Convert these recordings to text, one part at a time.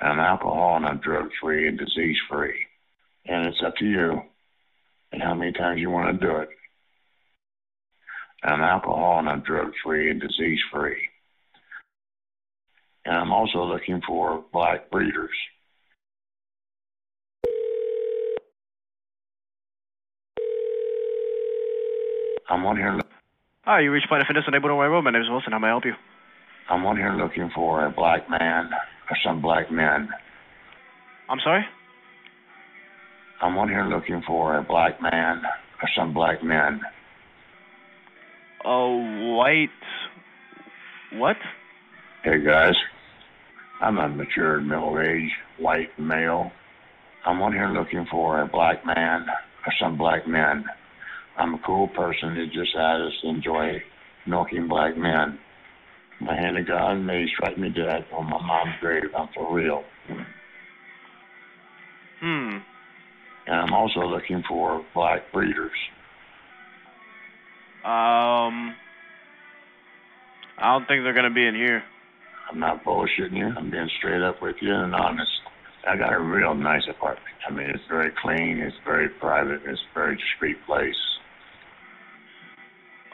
I'm alcohol and I'm drug free and disease free. And it's up to you and how many times you want to do it. I'm alcohol and I'm drug free and disease free. And I'm also looking for black breeders. I'm on here. Hi, you reached Planet Fitness on Way Road. My name is Wilson. How may I help you? I'm on here looking for a black man or some black men. I'm sorry? I'm on here looking for a black man or some black men. A white. What? Hey guys, I'm a matured middle-aged white male. I'm on here looking for a black man or some black men. I'm a cool person that just has to enjoy milking black men. My hand of God may strike me dead on my mom's grave. I'm for real. Hmm. And I'm also looking for black breeders. Um. I don't think they're gonna be in here. I'm not bullshitting you. I'm being straight up with you and honest. I got a real nice apartment. I mean, it's very clean, it's very private, it's a very discreet place.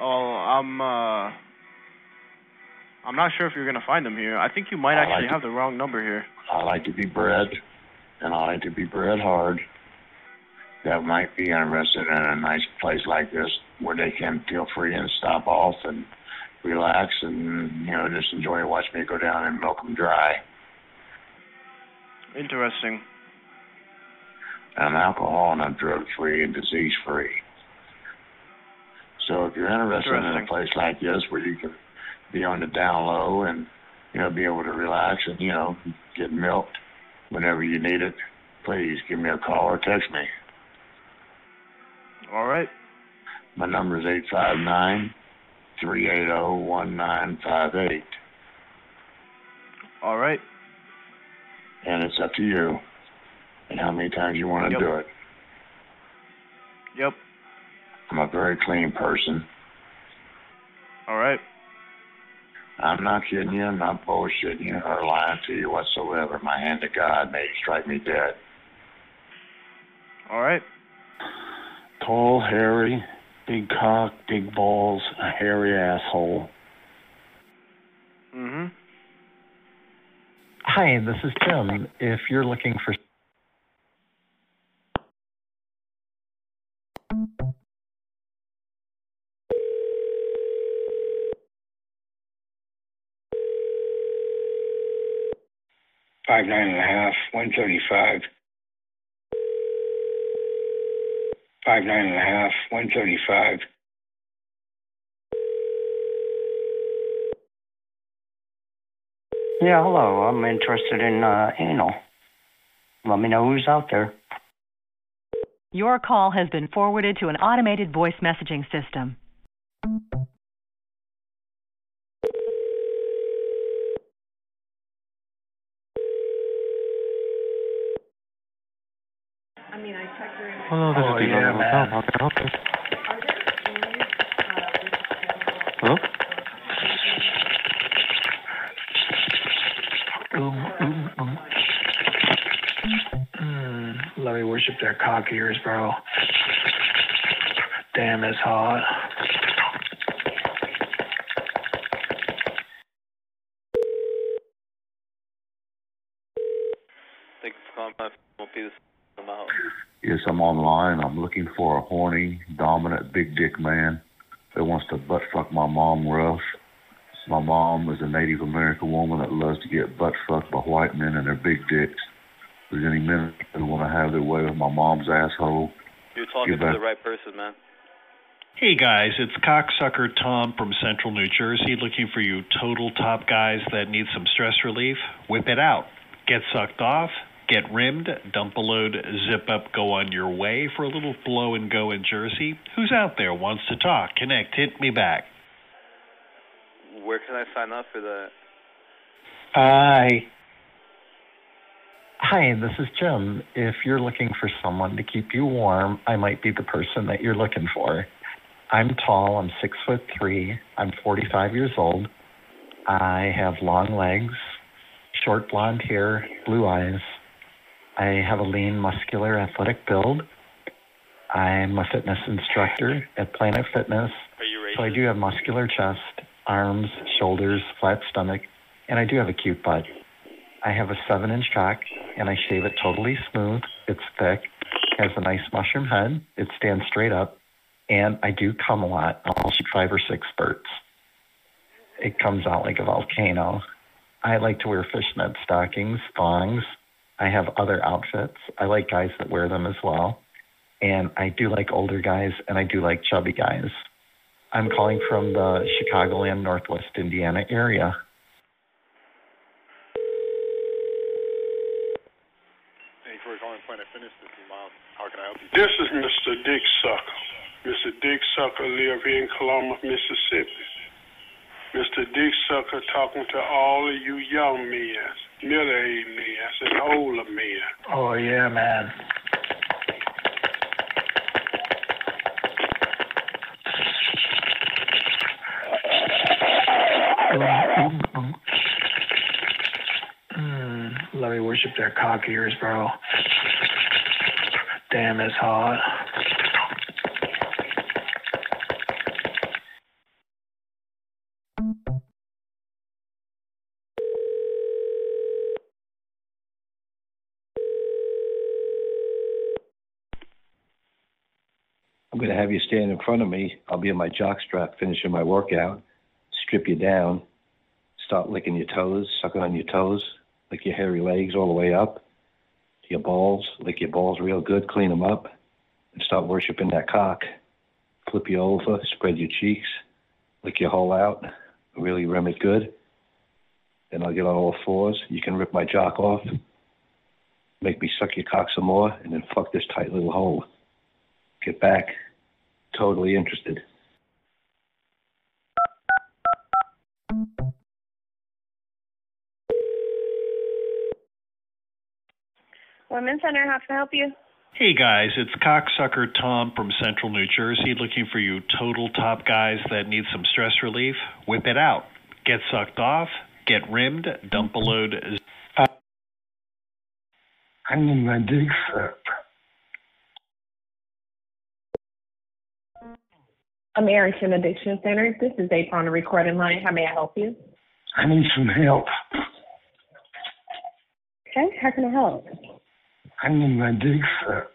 Oh, I'm uh. I'm not sure if you're gonna find them here. I think you might I actually like have the wrong number here. I like to be bred, and I like to be bred hard. That might be interested in a nice place like this where they can feel free and stop off and relax and, you know, just enjoy watch me go down and milk them dry. Interesting. I'm alcohol and I'm drug free and disease free. So if you're interested in a place like this where you can be on the down low and you know be able to relax and you know get milked whenever you need it, please give me a call or text me. All right. My number is eight five nine three eight zero one nine five eight, All right. and it's up to you and how many times you want to Yep. do it. Yep. I'm a very clean person. All right. I'm not kidding you. I'm not bullshitting you or lying to you whatsoever. My hand to God may strike me dead. All right. Tall, hairy, big cock, big balls, a hairy asshole. Mhm. Hi, this is Tim. If you're looking for Five nine and a half, one thirty five. Five nine and a half, one thirty five. Yeah, hello. I'm interested in uh, anal. Let me know who's out there. Your call has been forwarded to an automated voice messaging system. Hello, this Oh, is yeah, Hotel. man. How can I help you? Hello? Ooh, ooh, ooh. Mm, let me worship their cock ears, bro. Damn, it's hot. Thank you for calling my phone. Please, I'm out. Yes, I'm looking for a horny, dominant, big dick man that wants to butt fuck my mom rough. My mom is a Native American woman that loves to get butt fucked by white men and their big dicks. If there's any men that want to have their way with my mom's asshole, You're talking to the right person, man. Hey guys, it's cocksucker Tom from Central New Jersey looking for you total top guys that need some stress relief. Whip it out. Get sucked off, get rimmed, dump a load, zip up, go on your way for a little blow and go in Jersey. Who's out there wants to talk? Connect, hit me back. Where can I sign up for that? Hi. Hi, this is Jim. If you're looking for someone to keep you warm, I might be the person that you're looking for. I'm tall, I'm six foot three, I'm 45 years old. I have long legs, short blonde hair, blue eyes. I have a lean, muscular, athletic build. I'm a fitness instructor at Planet Fitness. Are you racist? So I do have muscular chest, arms, shoulders, flat stomach, and I do have a cute butt. I have a seven inch cock and I shave it totally smooth. It's thick, has a nice mushroom head, it stands straight up, and I do come a lot. I'll shoot five or six spurts. It comes out like a volcano. I like to wear fishnet stockings, thongs. I have other outfits. I like guys that wear them as well. And I do like older guys and I do like chubby guys. I'm calling from the Chicagoland, Northwest Indiana area. Thank you for calling Planet Fitness. This is Miles. How can I help you? This is Mr. Dick Sucker. Mr. Dick Sucker live here in Columbus, Mississippi. Mr. Dick Sucker talking to all of you young men, middle-aged men, and older men. Oh, yeah, man. Mm, let me worship their cock ears, bro. Damn, it's hot. I'm going to have you stand in front of me. I'll be in my jockstrap finishing my workout, strip you down, start licking your toes, sucking on your toes, lick your hairy legs all the way up your balls, lick your balls real good, clean them up, and start worshiping that cock. Flip you over, spread your cheeks, lick your hole out, really rim it good. Then I'll get on all fours. You can rip my jock off, make me suck your cock some more, and then fuck this tight little hole. Get back. Totally interested. Women's Center, how can I help you? Hey guys, it's cocksucker Tom from Central New Jersey looking for you total top guys that need some stress relief. Whip it out. Get sucked off, get rimmed, dump a load. I need my dick sucked. American Addiction Center. This is Ape on the recording line. How may I help you? I need some help. Okay, how can I help? I need my dick sucked.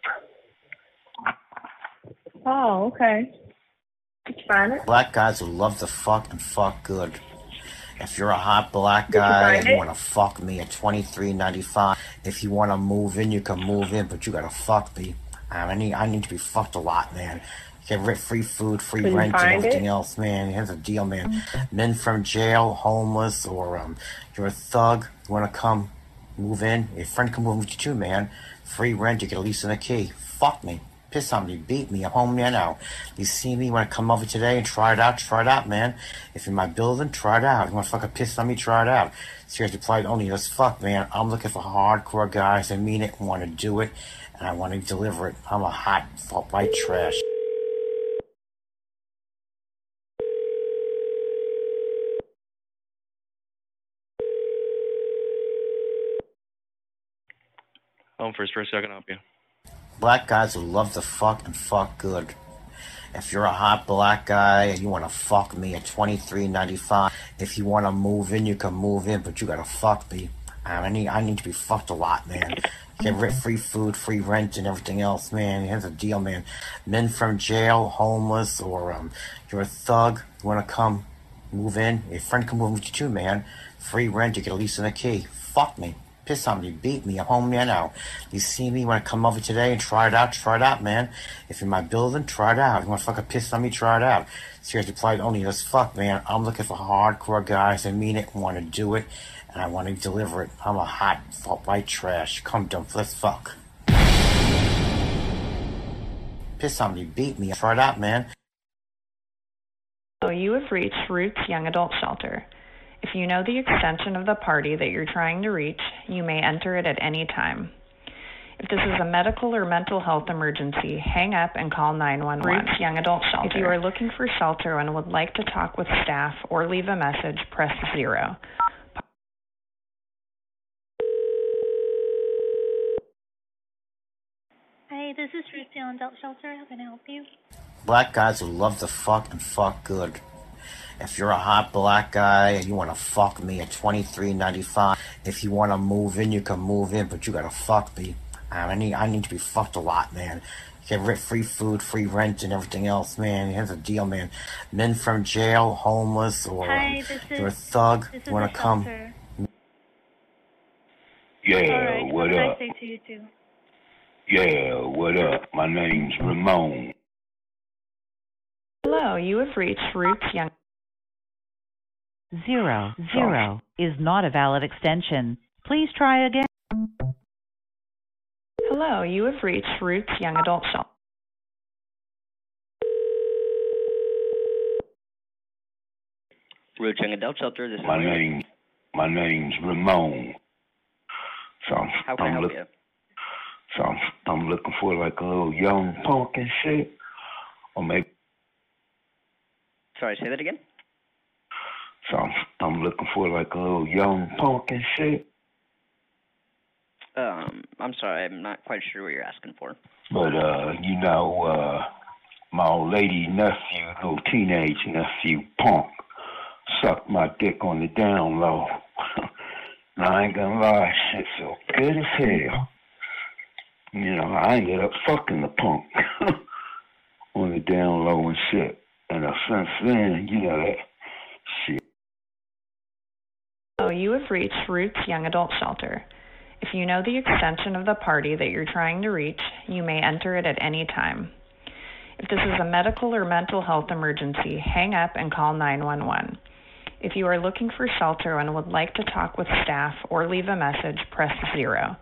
Oh, okay. Find it. Black guys who love to fuck and fuck good. If you're a hot black Did you guy find and you want to fuck me at twenty three ninety five, if you want to move in, you can move in, but you gotta fuck me. I need I need to be fucked a lot, man. Get free food, free rent, and everything it? else, man. Here's the deal, man. Men from jail, homeless, or um, you're a thug. You want to come move in? Your friend can move with you too, man. Free rent, you get a lease and a key. Fuck me. Piss on me, beat me. I'm home there now. You see me? You want to come over today and try it out? Try it out, man. If you're in my building, try it out. You want to fucking piss on me? Try it out. Seriously, applied only as fuck, man. I'm looking for hardcore guys that mean it and want to do it, and I want to deliver it. I'm a hot white trash. Home first person, I can help you. Black guys who love to fuck and fuck good. If you're a hot black guy and you want to fuck me at twenty three ninety five, if you want to move in, you can move in, but you gotta fuck me. I need I need to be fucked a lot, man. Get free food, free rent, and everything else, man. Here's the deal, man. Men from jail, homeless, or um, you're a thug. You want to come move in? Your friend can move with you too, man. Free rent, you get a lease and a key. Fuck me. Piss on me, beat me. I'm home there now. You see me? You want to come over today and try it out? Try it out, man. If you're in my building, try it out. You want to fucking piss on me? Try it out. Seriously, applied only as fuck, man. I'm looking for hardcore guys that mean it want to do it, and I want to deliver it. I'm a hot fuck white trash. Come dump, let's fuck. Piss on me, beat me. Try it out, man. So you have reached Roots Young Adult Shelter. If you know the extension of the party that you're trying to reach, you may enter it at any time. If this is a medical or mental health emergency, hang up and call 911. Young Adult Shelter. If you are looking for shelter and would like to talk with staff or leave a message, press 0. Hey, this is Roots Young Adult Shelter. How can I help you? Black guys who love to fuck and fuck good. If you're a hot black guy and you want to fuck me at twenty three ninety five, if you want to move in, you can move in, but you gotta fuck me. I need I need to be fucked a lot, man. Get rid free food, free rent, and everything else, man. Here's the deal, man. Men from jail, homeless, or Hi, um, this you're a thug, this is you want the to come? Yeah, Alright, what what can up? I say to you too? Yeah, what up? My name's Ramon. Hello, you have reached Roots Young. Zero, zero is not a valid extension. Please try again. Hello, you have reached Roots Young Adult Shelter. Root Young Adult Shelter. This is My Larry. name, my name's Ramon. So I'm, How can I I'm help look- you? So I'm, I'm looking for like a little young punk and shit, or maybe. Sorry, say that again. So I'm, I'm looking for like a little young punk and shit. Um, I'm sorry, I'm not quite sure what you're asking for. But uh, you know, uh, my old lady nephew, little teenage nephew, punk, sucked my dick on the down low. and I ain't gonna lie, shit felt good as hell. You know, I ended up fucking the punk on the down low and shit. And since then, you know that. Oh, you have reached Roots Young Adult Shelter. If you know the extension of the party that you're trying to reach, you may enter it at any time. If this is a medical or mental health emergency, hang up and call 911. If you are looking for shelter and would like to talk with staff or leave a message, press 0.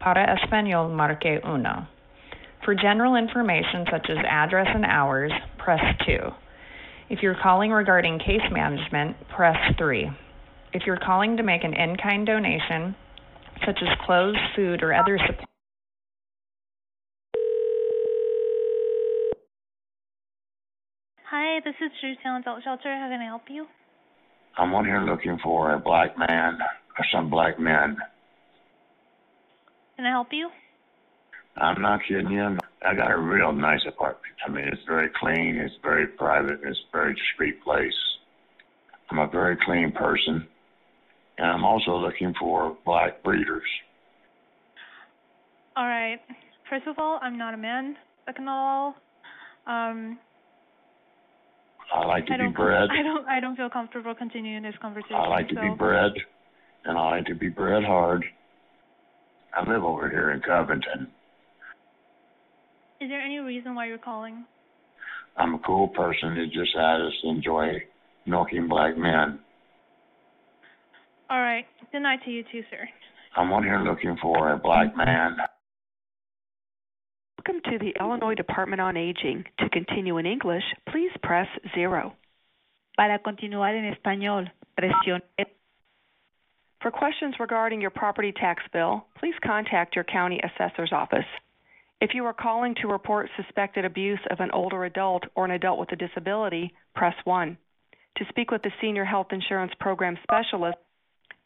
Para Español, marque uno. For general information such as address and hours, press 2. If you're calling regarding case management, press 3. If you're calling to make an in kind donation, such as clothes, food, or other supplies, Hi, this is Ruth on Adult Shelter. How can I help you? I'm on here looking for a black man or some black men. Can I help you? I'm not kidding you. I got a real nice apartment. I mean, it's very clean, it's very private, it's a very discreet place. I'm a very clean person, and I'm also looking for black breeders. All right. First of all, I'm not a man. Second of all, um, I like to I be bred. I don't. I don't feel comfortable continuing this conversation. I like to so. be bred, and I like to be bred hard. I live over here in Covington. Is there any reason why you're calling? I'm a cool person who just I just enjoy milking black men. All right. Good night to you too, sir. I'm on here looking for a black man. Welcome to the Illinois Department on Aging. To continue in English, please press zero. Para continuar en español, presione. For questions regarding your property tax bill, please contact your county assessor's office. If you are calling to report suspected abuse of an older adult or an adult with a disability, press 1. To speak with the Senior Health Insurance Program Specialist,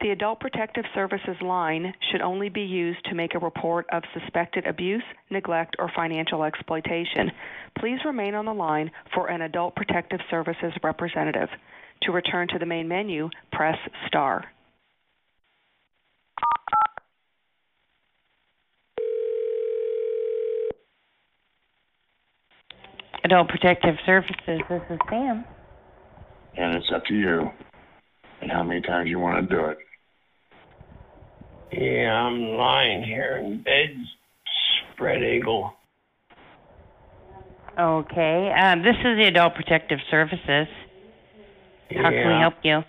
the Adult Protective Services line should only be used to make a report of suspected abuse, neglect, or financial exploitation. Please remain on the line for an Adult Protective Services representative. To return to the main menu, press star. Adult Protective Services, this is Sam. and it's up to you and how many times you want to do it. Yeah, I'm lying here in bed, spread eagle. Okay, um, this is the Adult Protective Services. How can we help you?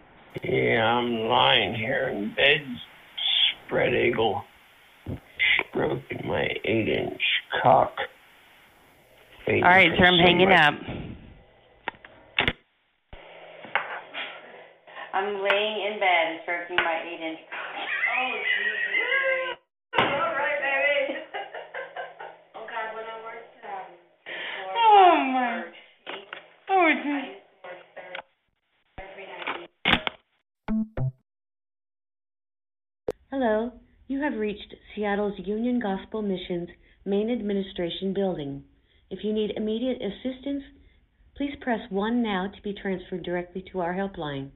Yeah, I'm lying here in bed, spread eagle, stroking my eight inch cock. All right, sir, I'm hanging up. I'm laying in bed stroking my eight inch Oh, Jesus. All right, baby. oh, God, when I worked, um, Oh, my. Oh, Jesus. Hello. You have reached Seattle's Union Gospel Missions Main Administration Building. If you need immediate assistance, please press 1 now to be transferred directly to our helpline.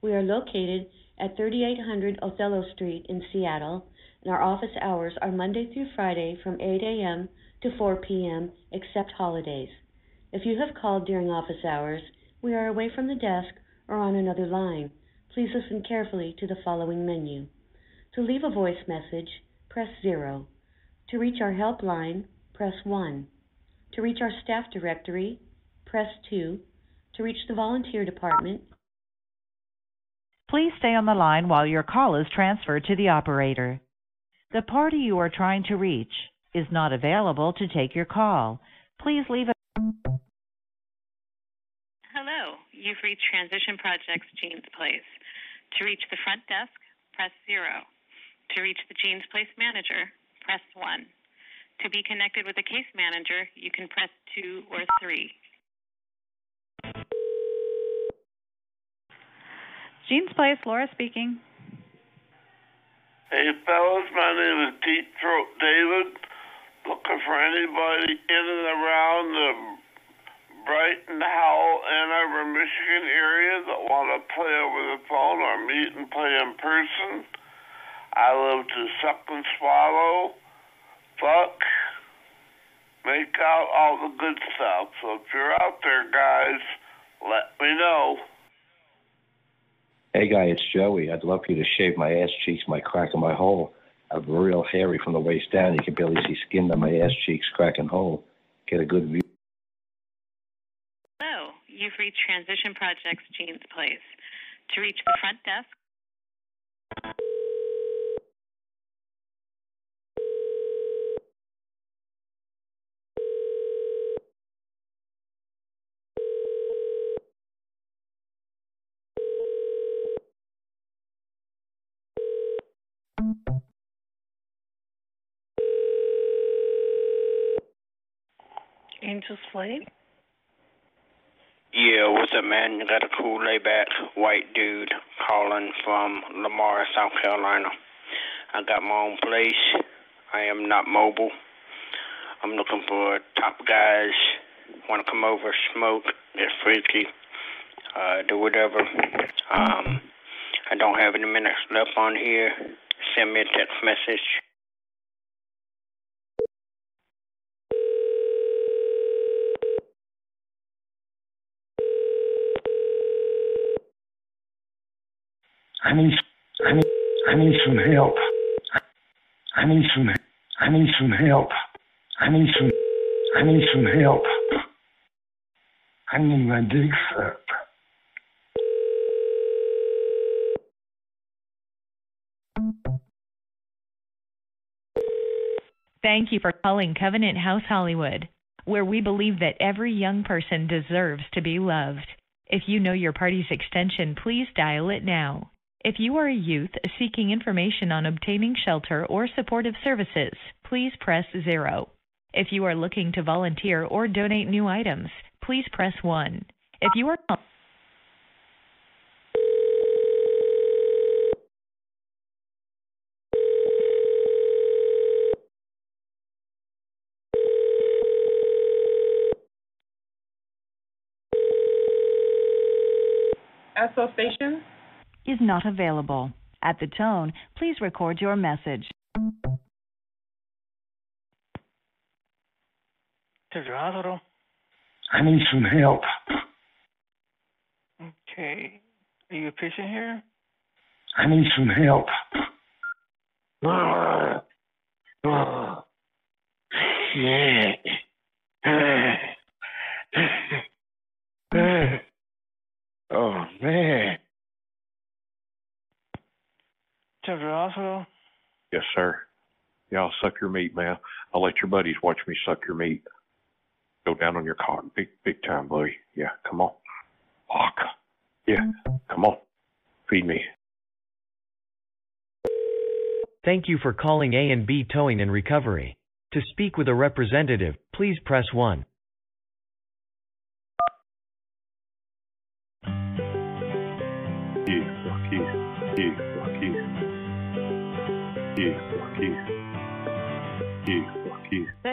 We are located at 3800 Othello Street in Seattle, and our office hours are Monday through Friday from 8 a.m. to 4 p.m., except holidays. If you have called during office hours, we are away from the desk or on another line. Please listen carefully to the following menu. To leave a voice message, press 0. To reach our helpline, press 1. To reach our staff directory, press 2. To reach the volunteer department, Please stay on the line while your call is transferred to the operator. The party you are trying to reach is not available to take your call. Please leave a Hello, you've reached Transition Projects Jean's Place. To reach the front desk, press zero. To reach the Jean's Place manager, press one. To be connected with a case manager, you can press two or three. Jean's Place, Laura speaking. Hey, fellas, my name is Deep Throat David. Looking for anybody in and around the Brighton, Howell, Ann Arbor, Michigan area that want to play over the phone or meet and play in person. I love to suck and swallow, fuck, make out all the good stuff. So if you're out there, guys, let me know. Hey, guy, it's Joey. I'd love for you to shave my ass cheeks, my crack, and my hole. I'm real hairy from the waist down. You can barely see skin on my ass cheeks, crack, and hole. Get a good view. Hello, you've reached Transition Projects Jean's Place. To reach the front desk, Angel's Flight. Yeah, what's up, man? You got a cool, layback white dude calling from Lamar, South Carolina. I got my own place. I am not mobile. I'm looking for top guys. Want to come over, smoke, get freaky, uh, do whatever. Um, I don't have any minutes left on here. Send me a text message. I need, I need, I need some help. I need some, I need some help. I need some, I need some help. I need my dick. Thank you for calling Covenant House Hollywood, where we believe that every young person deserves to be loved. If you know your party's extension, please dial it now. If you are a youth seeking information on obtaining shelter or supportive services, please press zero. If you are looking to volunteer or donate new items, please press one. If you are SO Station? Is not available. At the tone, please record your message. Central Hospital. I need some help. Okay. Are you a patient here? I need some help. oh man. Central Hospital. Yes, sir. Yeah, I'll suck your meat, man. I'll let your buddies watch me suck your meat. Go down on your cock, big, big time, buddy. Yeah, come on. Fuck. Yeah, come on. Feed me. Thank you for calling A and B Towing and Recovery. To speak with a representative, please press 1.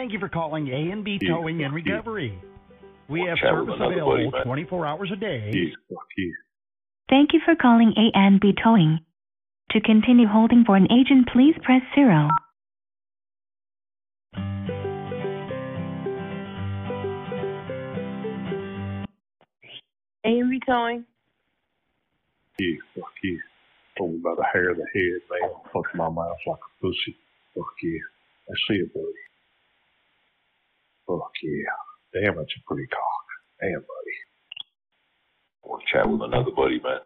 Thank you for calling A and B Towing and. Recovery. We have service another buddy, available 24 hours a day. Yeah, fuck yeah. Thank you for calling A&B Towing. To continue holding for an agent, please press zero. A&B Towing. Yeah, fuck yeah. Told me by the hair of the head, man. Fuck my mouth like a pussy. Fuck yeah. I see it, buddy. Fuck yeah. Damn, that's a pretty cock. Damn, buddy. I want to chat with another buddy, man.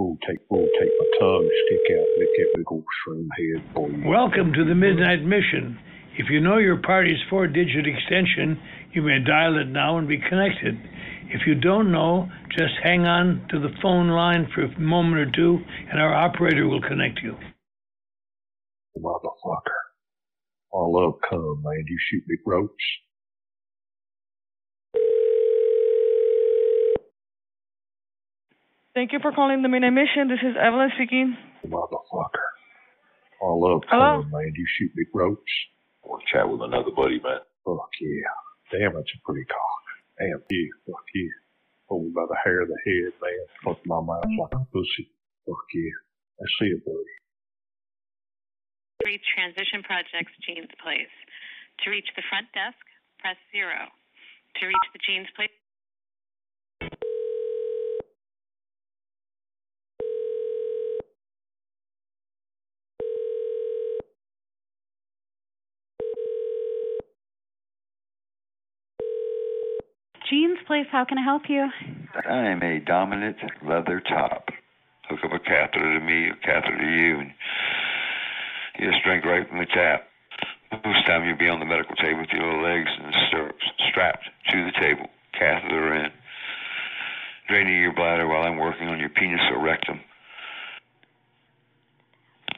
Ooh, take, ooh, take my tongue, stick out, lick that big old shroom head, boy. Welcome to the Midnight Mission. If you know your party's four digit extension, you may dial it now and be connected. If you don't know, just hang on to the phone line for a moment or two, and our operator will connect you. Motherfucker. I love cum, man. You shoot big ropes. Thank you for calling the Midnight Mission. This is Evelyn speaking. Motherfucker. I love Hello? cum, man. You shoot big ropes. I want to chat with another buddy, man. Fuck yeah. Damn, that's a pretty cock. Damn, yeah, fuck yeah. Hold me by the hair of the head, man. Fuck my mouth like a pussy. Fuck yeah. I see it, buddy. Reach Transition Projects Jean's Place. To reach the front desk, press zero. To reach the Jean's Place. Jean's Place, how can I help you? I'm a dominant leather top. Hook up a catheter to me, a catheter to you, and you just drink right from the tap. Most time you'll be on the medical table with your little legs and stirrups strapped to the table, catheter in, draining your bladder while I'm working on your penis or rectum.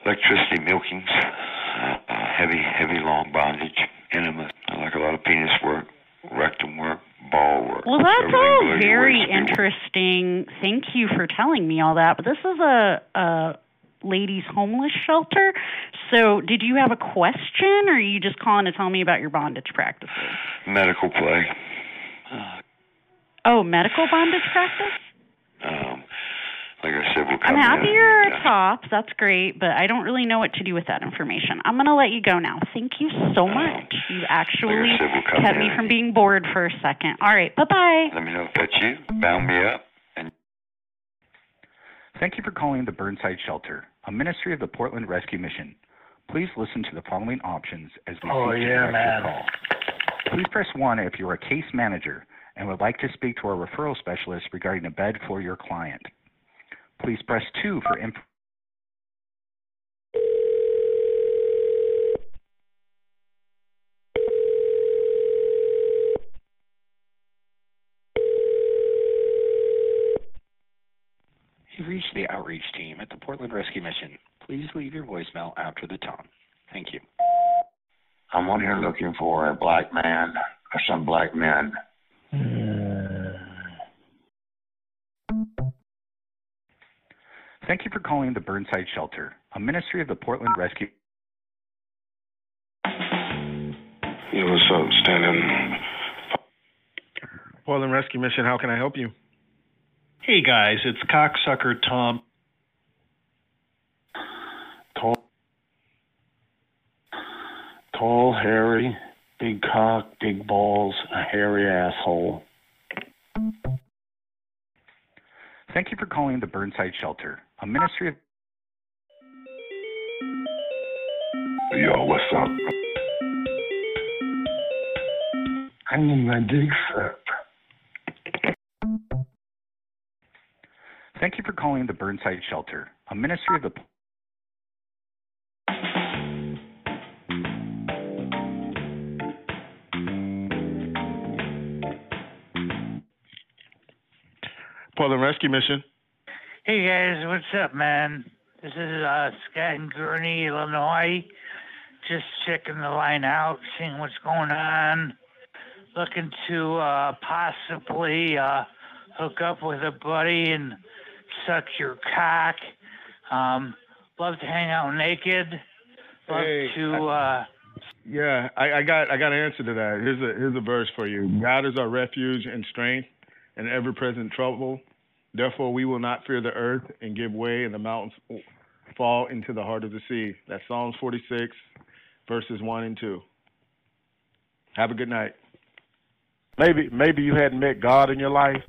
Electricity milkings, uh, heavy, heavy long bondage, enema. I like a lot of penis work, rectum work, ball work. Well, that's everything all very interesting. Thank you for telling me all that. But this is a, a ladies' homeless shelter. So, did you have a question, or are you just calling to tell me about your bondage practices? Medical play. Oh, medical bondage practice? Um, like I said, we'll I'm come happy you're a top. That's great, but I don't really know what to do with that information. I'm going to let you go now. Thank you so much. You actually said, we'll kept me from being bored for a second. All right, bye bye. Let me know if that's you. Bound me up. And Thank you for calling the Burnside Shelter, a ministry of the Portland Rescue Mission. Please listen to the following options as we Oh, to yeah, direct your call. Please press 1 if you're a case manager and would like to speak to our referral specialist regarding a bed for your client. Please press 2 for inf- You've reached the outreach team at the Portland Rescue Mission. Please leave your voicemail after the tone. Thank you. I'm on here looking for a black man or some black men. Thank you for calling the Burnside Shelter, a ministry of the Portland Rescue Yo, what's up? Uh, standing. Portland Rescue Mission, how can I help you? Hey guys, it's cocksucker Tom. Tall, tall, hairy, big cock, big balls, a hairy asshole. Thank you for calling the Burnside Shelter, a ministry of Yo, what's up? I need my dick sucked. Thank you for calling the Burnside Shelter, a ministry of the Portland Rescue Mission. Hey guys, what's up, man? This is uh, Scott in Gurnee, Illinois. Just checking the line out, seeing what's going on. Looking to uh, possibly uh, hook up with a buddy and suck your cock. Um, love to hang out naked. Love Hey, to uh Yeah, I, I got I got an answer to that. Here's a here's a verse for you. God is our refuge and strength in ever present trouble. Therefore we will not fear the earth and give way and the mountains fall into the heart of the sea. That's Psalms forty six, verses one and two. Have a good night. Maybe maybe you hadn't met God in your life.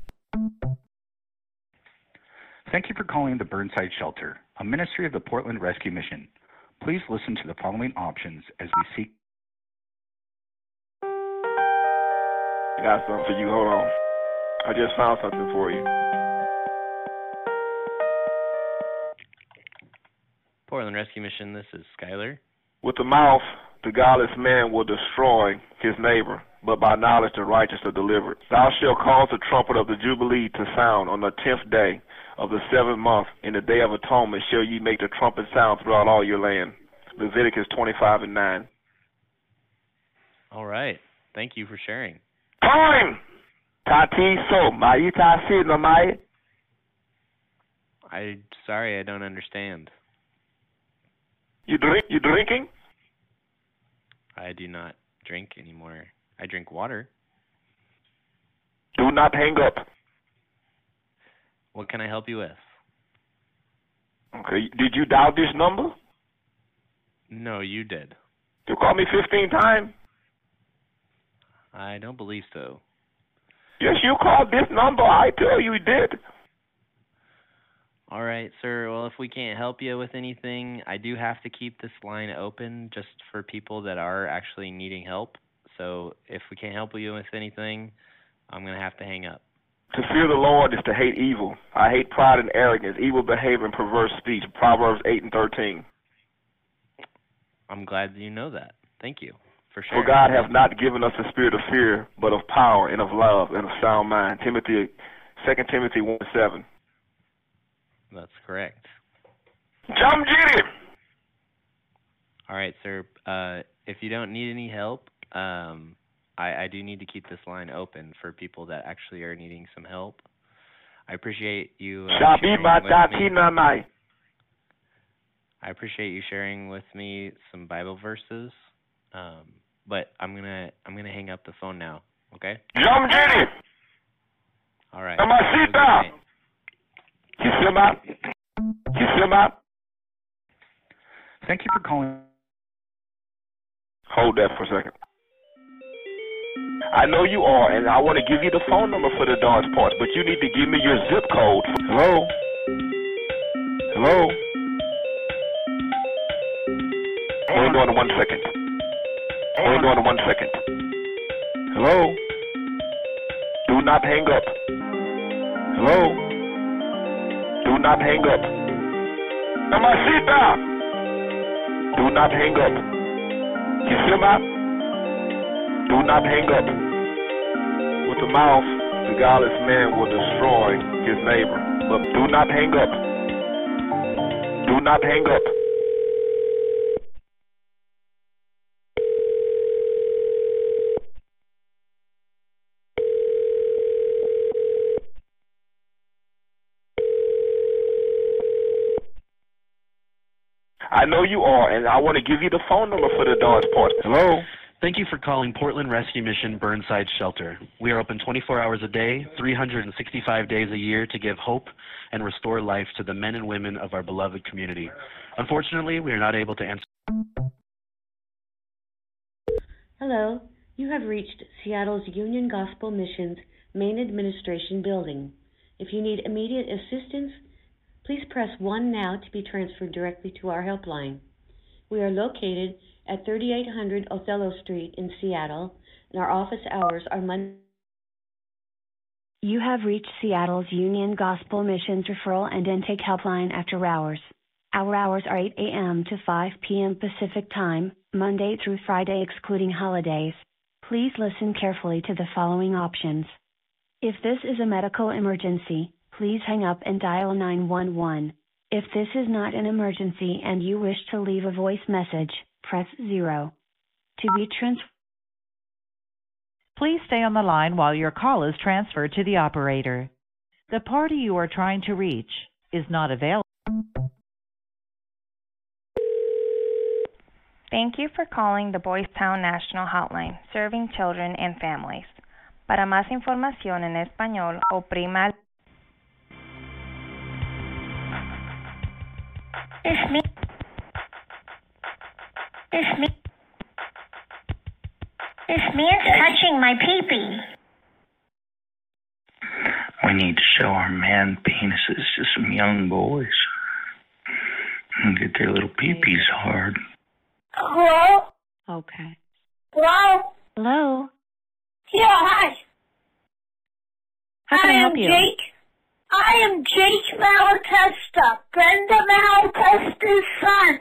Thank you for calling the Burnside Shelter, a ministry of the Portland Rescue Mission. Please listen to the following options as we seek. I got something for you. Hold on. I just found something for you. Portland Rescue Mission, this is Skyler. With the mouth, the godless man will destroy his neighbor, but by knowledge the righteous are delivered. Thou shalt cause the trumpet of the Jubilee to sound on the tenth day of the seventh month. In the day of atonement shall ye make the trumpet sound throughout all your land. Leviticus 25 and 9. All right. Thank you for sharing. Time! Tati so, maita si no mai. I'm sorry, I don't understand. You drink? You drinking? I do not drink anymore. I drink water. Do not hang up. What can I help you with? Okay. Did you dial this number? No, you did. You called me 15 times? I don't believe so. Yes, you called this number. I tell you you did. All right, sir. Well, if we can't help you with anything, I do have to keep this line open just for people that are actually needing help. So if we can't help you with anything, I'm going to have to hang up. To fear the Lord is to hate evil. I hate pride and arrogance, evil behavior, and perverse speech. Proverbs 8 and 13. I'm glad that you know that. Thank you for For. God hath not given us a spirit of fear, but of power and of love and of sound mind. Timothy, 2 Timothy 1 7. That's correct. Jump, Jitty! All right, sir. Uh, if you don't need any help, um, I, I do need to keep this line open for people that actually are needing some help. I appreciate you. Uh, sharing ba with dati me. na mai. I appreciate you sharing with me some Bible verses. Um, but I'm gonna I'm gonna hang up the phone now. Okay. All right. Mamacita! Kisima! Kisima! Thank you for calling. Hold that for a second. I know you are, and I want to give you the phone number for the Dodge parts, but you need to give me your zip code. Hello? Hello? Hold on one second. Hold on one second. Hello? Do not hang up. Hello? Not hang up. Mamacita! Do not hang up. Kisima? Do not hang up. With the mouth, the godless man will destroy his neighbor. But do not hang up. Do not hang up. I know you are, and I want to give you the phone number for the Dodge parts. Hello? Thank you for calling Portland Rescue Mission Burnside Shelter. We are open 24 hours a day, 365 days a year to give hope and restore life to the men and women of our beloved community. Unfortunately, we are not able to answer. Hello, you have reached Seattle's Union Gospel Missions Main Administration Building. If you need immediate assistance, please press 1 now to be transferred directly to our helpline. We are located at 3800 Othello Street in Seattle, and our office hours are Monday. You have reached Seattle's Union Gospel Missions Referral and Intake Helpline after hours. Our hours are 8 a.m. to 5 p.m. Pacific Time, Monday through Friday excluding holidays. Please listen carefully to the following options. If this is a medical emergency, please hang up and dial 911. If this is not an emergency and you wish to leave a voice message, press 0. To be trans- Please stay on the line while your call is transferred to the operator. The party you are trying to reach is not available. Thank you for calling the Boys Town National Hotline, serving children and families. Para más información en español, oprima It's me. It's me. This man's touching my peepee. We need to show our man penises to some young boys and get their little peepees hard. Hello? Okay. Hello? Hello. Yeah, hi. How can I, help am you? Jake. I am Jake Malatesta, Brenda Malatesta's son.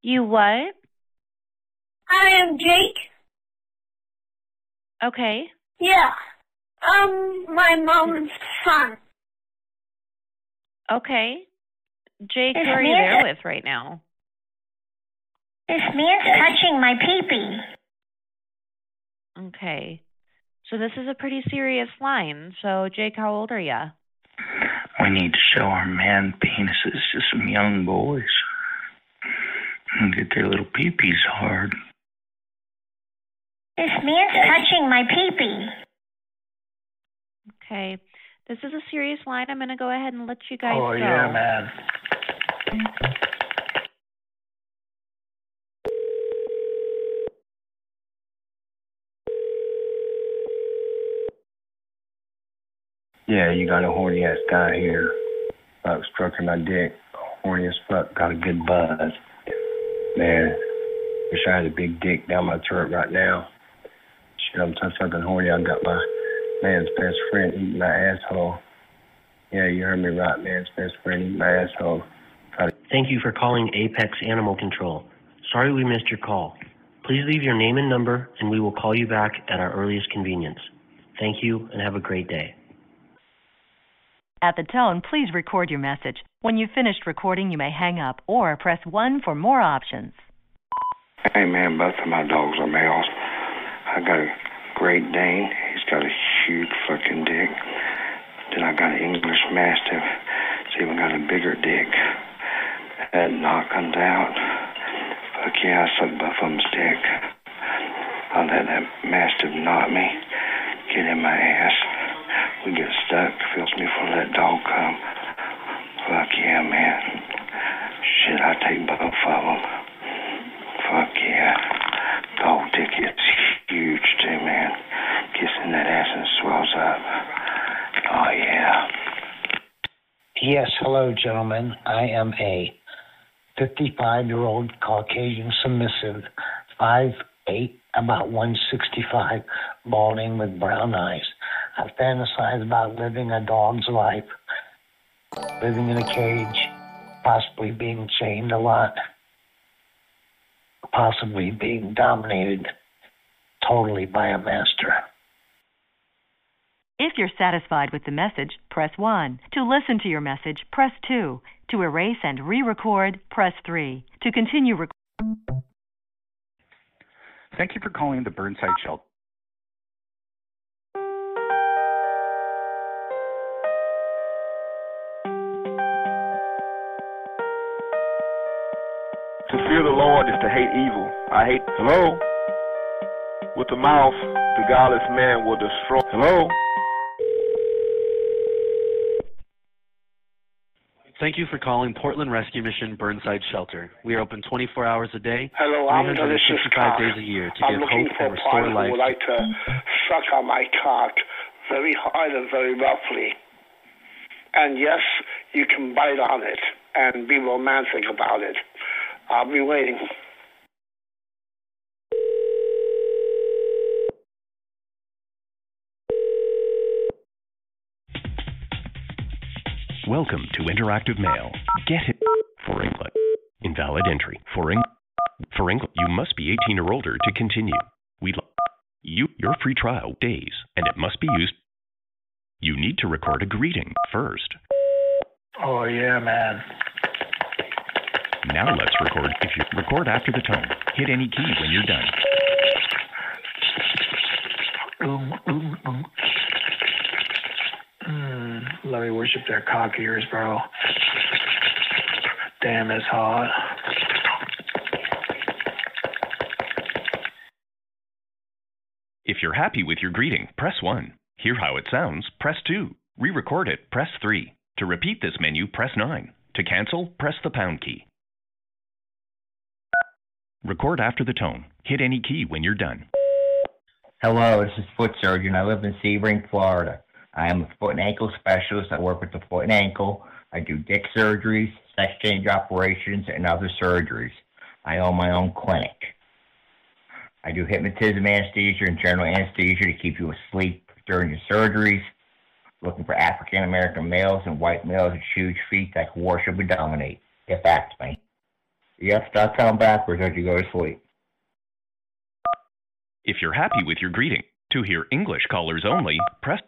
You what? I am Jake. Okay. Yeah. Um, my mom's son. Okay. Jake, who are you there with right now? This man's touching my peepee. Okay. So this is a pretty serious line. So Jake, how old are you? We need to show our man penises to some young boys and get their little peepees hard. This man's touching my peepee. Okay. This is a serious line. I'm going to go ahead and let you guys Oh, go. yeah, man. Yeah, you got a horny ass guy here. Fuck stroking my dick. Horny as fuck. Got a good buzz. Man, wish I had a big dick down my throat right now. Shit, I'm so fucking horny. I got my man's best friend eating my asshole. Yeah, you heard me right, man's best friend eating my asshole. Thank you for calling Apex Animal Control. Sorry we missed your call. Please leave your name and number, and we will call you back at our earliest convenience. Thank you, and have a great day. At the tone, please record your message. When you've finished recording, you may hang up or press 1 for more options. Hey man, both of my dogs are males. I got a Great Dane. He's got a huge fucking dick. Then I got an English Mastiff. It's even got a bigger dick. That knock comes out. Fuck yeah, I suck both of them's dick. I let that Mastiff knock me, get in my ass. We get stuck. Feels me for that dog come. Fuck yeah, man. Shit, I take both of them. Fuck yeah. Dog dick is huge too, man. Kissing that ass and swells up. Oh yeah. Yes, hello, gentlemen. I am a 55 year old Caucasian submissive, 5'8, about 165, balding with brown eyes. I fantasize about living a dog's life, living in a cage, possibly being chained a lot, possibly being dominated totally by a master. If you're satisfied with the message, press 1. To listen to your message, press 2. To erase and re-record, press 3. To continue rec- Thank you for calling the Burnside Shelter. To hate evil. I hate. Hello? With the mouth, the godless man will destroy. Hello? Thank you for calling Portland Rescue Mission Burnside Shelter. We are open 24 hours a day, Hello, I'm 365 days a year to I'm give hope for and a restore life. who would like to suck on my cock very hard and very roughly. And yes, you can bite on it and be romantic about it. I'll be waiting. Welcome to Interactive Mail. Get it for England. Invalid entry. For England. for England, you must be 18 or older to continue. We lo- you your free trial days, and it must be used. You need to record a greeting first. Oh, yeah, man. Now let's record. If you record after the tone, hit any key when you're done. Ooh, ooh, ooh. Let me worship their cock ears, bro. Damn, it's hot. If you're happy with your greeting, press 1. Hear how it sounds, press 2. Re record it, press 3. To repeat this menu, press 9. To cancel, press the pound key. Record after the tone. Hit any key when you're done. Hello, this is Foot Surgeon. I live in Sebring, Florida. I am a foot and ankle specialist. I work with the foot and ankle. I do dick surgeries, sex change operations, and other surgeries. I own my own clinic. I do hypnotism anesthesia and general anesthesia to keep you asleep during your surgeries. Looking for African American males and white males with huge feet that can worship and dominate. Get back to me. You start counting backwards as you go to sleep. If you're happy with your greeting, to hear English callers only, press.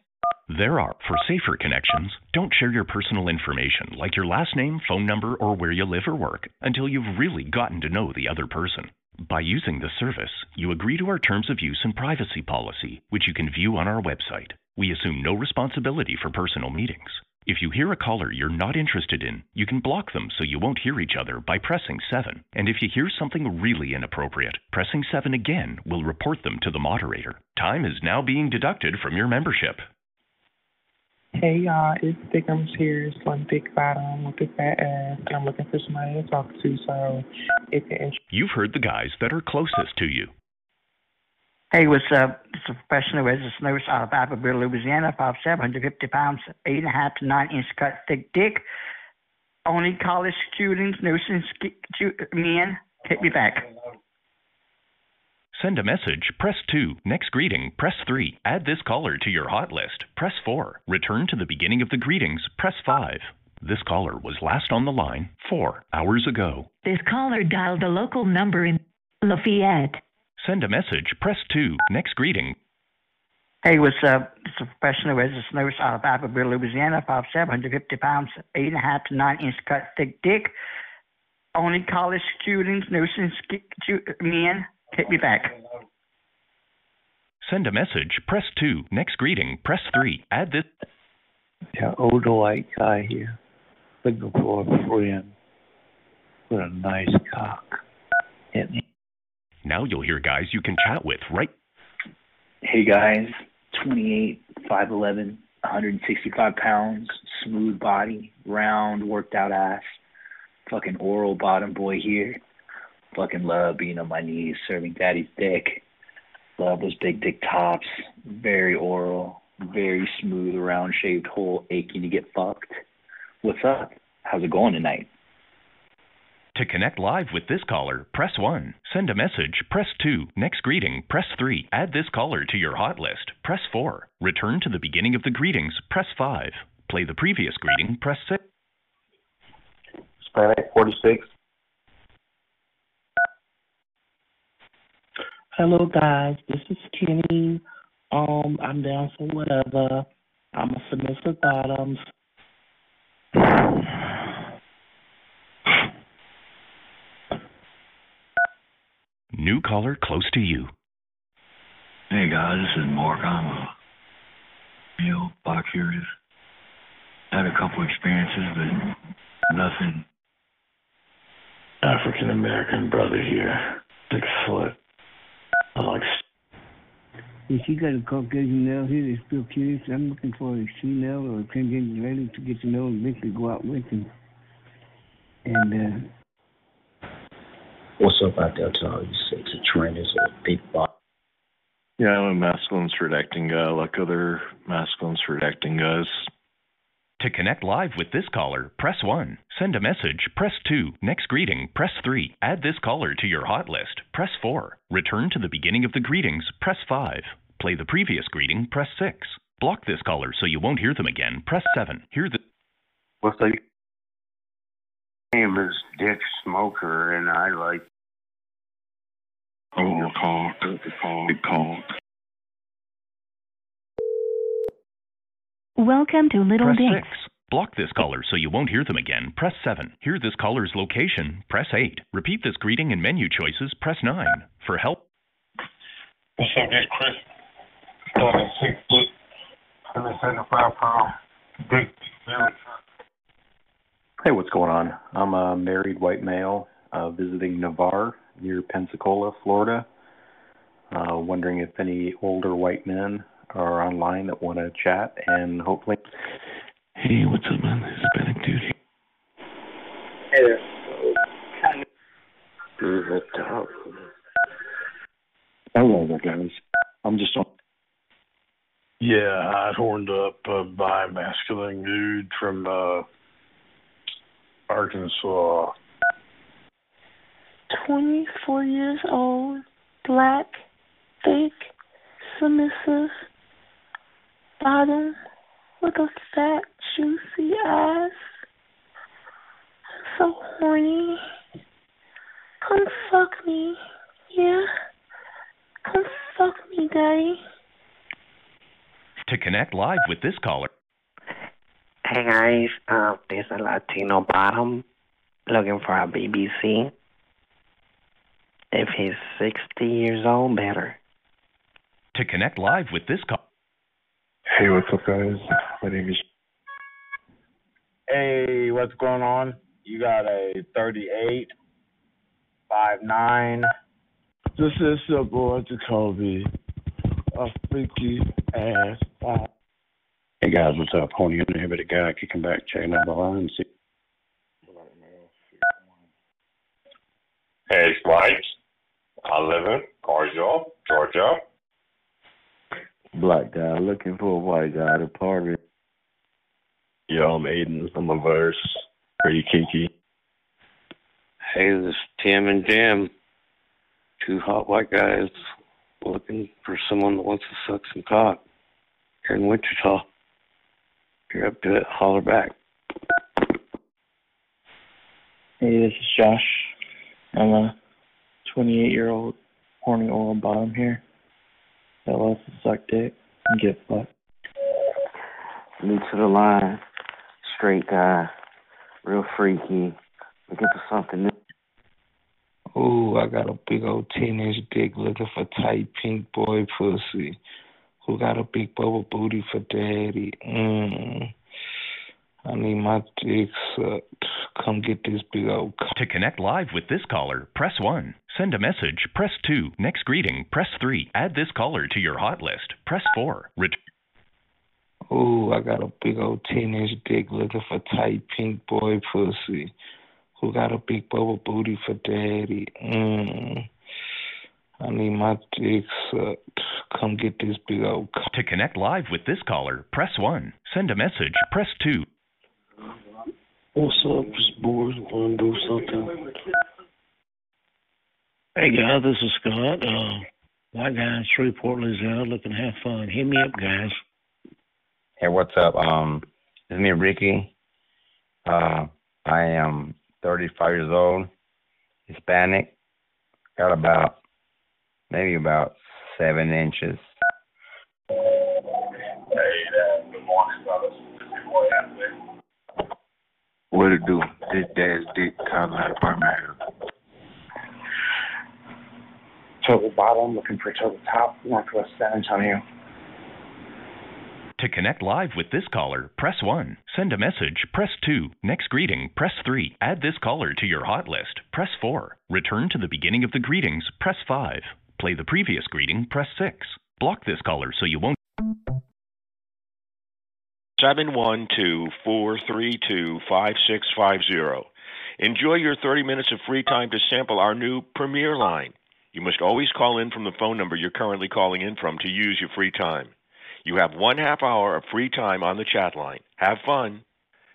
There are, for safer connections, don't share your personal information like your last name, phone number, or where you live or work until you've really gotten to know the other person. By using this service, you agree to our terms of use and privacy policy, which you can view on our website. We assume no responsibility for personal meetings. If you hear a caller you're not interested in, you can block them so you won't hear each other by pressing 7. And if you hear something really inappropriate, pressing 7 again will report them to the moderator. Time is now being deducted from your membership. Hey y'all, it's Thickums here, Slim Thick Bottom with a fat ass, and I'm looking for somebody to talk to. So, if you're interested, You've heard the guys that are closest to you. Hey, what's up? It's a professional resident nurse out of Abbeville, Louisiana, 5'7", 150 pounds, 8.5 to 9 inch cut thick dick. Only college students, nursing sk- stu- men. Hit me back. Send a message, press 2. Next greeting, press 3. Add this caller to your hot list, press 4. Return to the beginning of the greetings, press 5. This caller was last on the line 4 hours ago. This caller dialed a local number in Lafayette. Send a message, press 2. Next greeting, Hey, what's up? It's a professional resident nurse out of Abbeville, Louisiana, 5'7", 150 pounds, 8.5 to 9 inch cut thick dick. Only college students, nursing sk- stu- men. Hit me back. send a message, press 2. Next greeting, press 3. Add this. Yeah, older white guy here, looking for a friend with a nice cock. Hit me. Now you'll hear guys you can chat with right Hey guys, 28, 5'11, 165 pounds, smooth body, round, worked out ass, fucking oral bottom boy here. Fucking love being on my knees, serving daddy's dick. Love those big dick tops, very oral, very smooth, round shaped hole, aching to get fucked. What's up? How's it going tonight? To connect live with this caller, press 1. Send a message, press 2. Next greeting, press 3. Add this caller to your hot list, press 4. Return to the beginning of the greetings, press 5. Play the previous greeting, press 6. Hispanic 46. Hello guys, this is Kenny. Um, I'm down for whatever. I'm a submissive bottoms. New caller close to you. Hey guys, this is Mark. I'm a male bi-curious. Had a couple experiences, but nothing. African American brother here, six foot. I like If you got a Caucasian male here that's still curious, I'm looking for a female or a transgender lady to get to know and eventually go out with and and uh What's up out there to all you sexy trannies or big body? Yeah, I'm a masculine straight acting guy like other masculine straight acting guys. To connect live with this caller, press 1. Send a message, press 2. Next greeting, press 3. Add this caller to your hot list, press 4. Return to the beginning of the greetings, press 5. Play the previous greeting, press 6. Block this caller so you won't hear them again, press 7. Hear the. What's the name is Dick Smoker, and I like. Overcock, big cock. Welcome to Little Press Dicks. 6. Block this caller so you won't hear them again, press 7. Hear this caller's location, press 8. Repeat this greeting and menu choices, press 9. For help, What's up, this Chris? Got a six foot, 175 pound, big, very Hey, what's going on? I'm a married white male uh, visiting Navarre near Pensacola, Florida. Uh, wondering if any older white men are online that want to chat and hopefully. Hey, what's up, man? Hispanic dude. Hey there. Who's at top? Hello there, guys. I'm just on. Yeah, hot horned up uh, bi masculine dude from uh, Arkansas. 24 years old, black, thick, submissive, bottom with a fat, juicy ass. So horny. Come fuck me. Yeah? Come fuck me, daddy. To connect live with this caller, Hey guys, uh, there's a Latino bottom looking for a BBC. If he's 60 years old, better. to connect live with this call. Hey, what's up, guys? My name is. Hey, what's going on? You got a 38, 5'9. This is your boy Jacoby, a freaky ass. Five. Hey guys, what's up? Horny uninhibited guy kicking back, checking out the line. See. Hey, it's Mike. I live in Carsville, Georgia. Black guy looking for a white guy to party. Yo, I'm Aiden. I'm a verse. Pretty kinky. Hey, this is Tim and Jim. Two hot white guys looking for someone that wants to suck some cock here in Wichita. If you're up to it, holler back. Hey, this is Josh. I'm a 28 year old horny oral bottom here that loves to suck dick and get fucked. New to the line, straight guy, real freaky, looking for something new. Ooh, I got a big old teenage dick looking for tight pink boy pussy. Who got a big bubble booty for daddy? Mmm. I need my dick sucked. Come get this big old. c- To connect live with this caller, press 1. Send a message, press 2. Next greeting, press 3. Add this caller to your hot list, press 4. Ret- Ooh, I got a big old teenage dick looking for tight pink boy pussy. Who got a big bubble booty for daddy? Mmm. I need my dick sucked. Come get this big old. to connect live with this caller, press 1. Send a message, press 2. What's up, just boys? Want to do something? Hey guys, this is Scott. Uh, white guy in Shreveport, Louisiana, looking to have fun. Hit me up, guys. Hey, what's up? Um, it's me, Ricky. Uh, I am 35 years old, Hispanic. Got about maybe about seven inches. Hey, good morning, fellas. This is your boy Anthony. What it do? This dad's dick Cadillac Birmingham. Total bottom, looking for total top, Northwest San Antonio. To connect live with this caller, press 1. Send a message, press 2. Next greeting, press 3. Add this caller to your hot list, press 4. Return to the beginning of the greetings, press 5. Play the previous greeting, press 6. Block this caller so you won't. Seven one two four three two five six five zero. Enjoy your 30 minutes of free time to sample our new Premier line. You must always call in from the phone number you're currently calling in from to use your free time. You have one half hour of free time on the chat line. Have fun.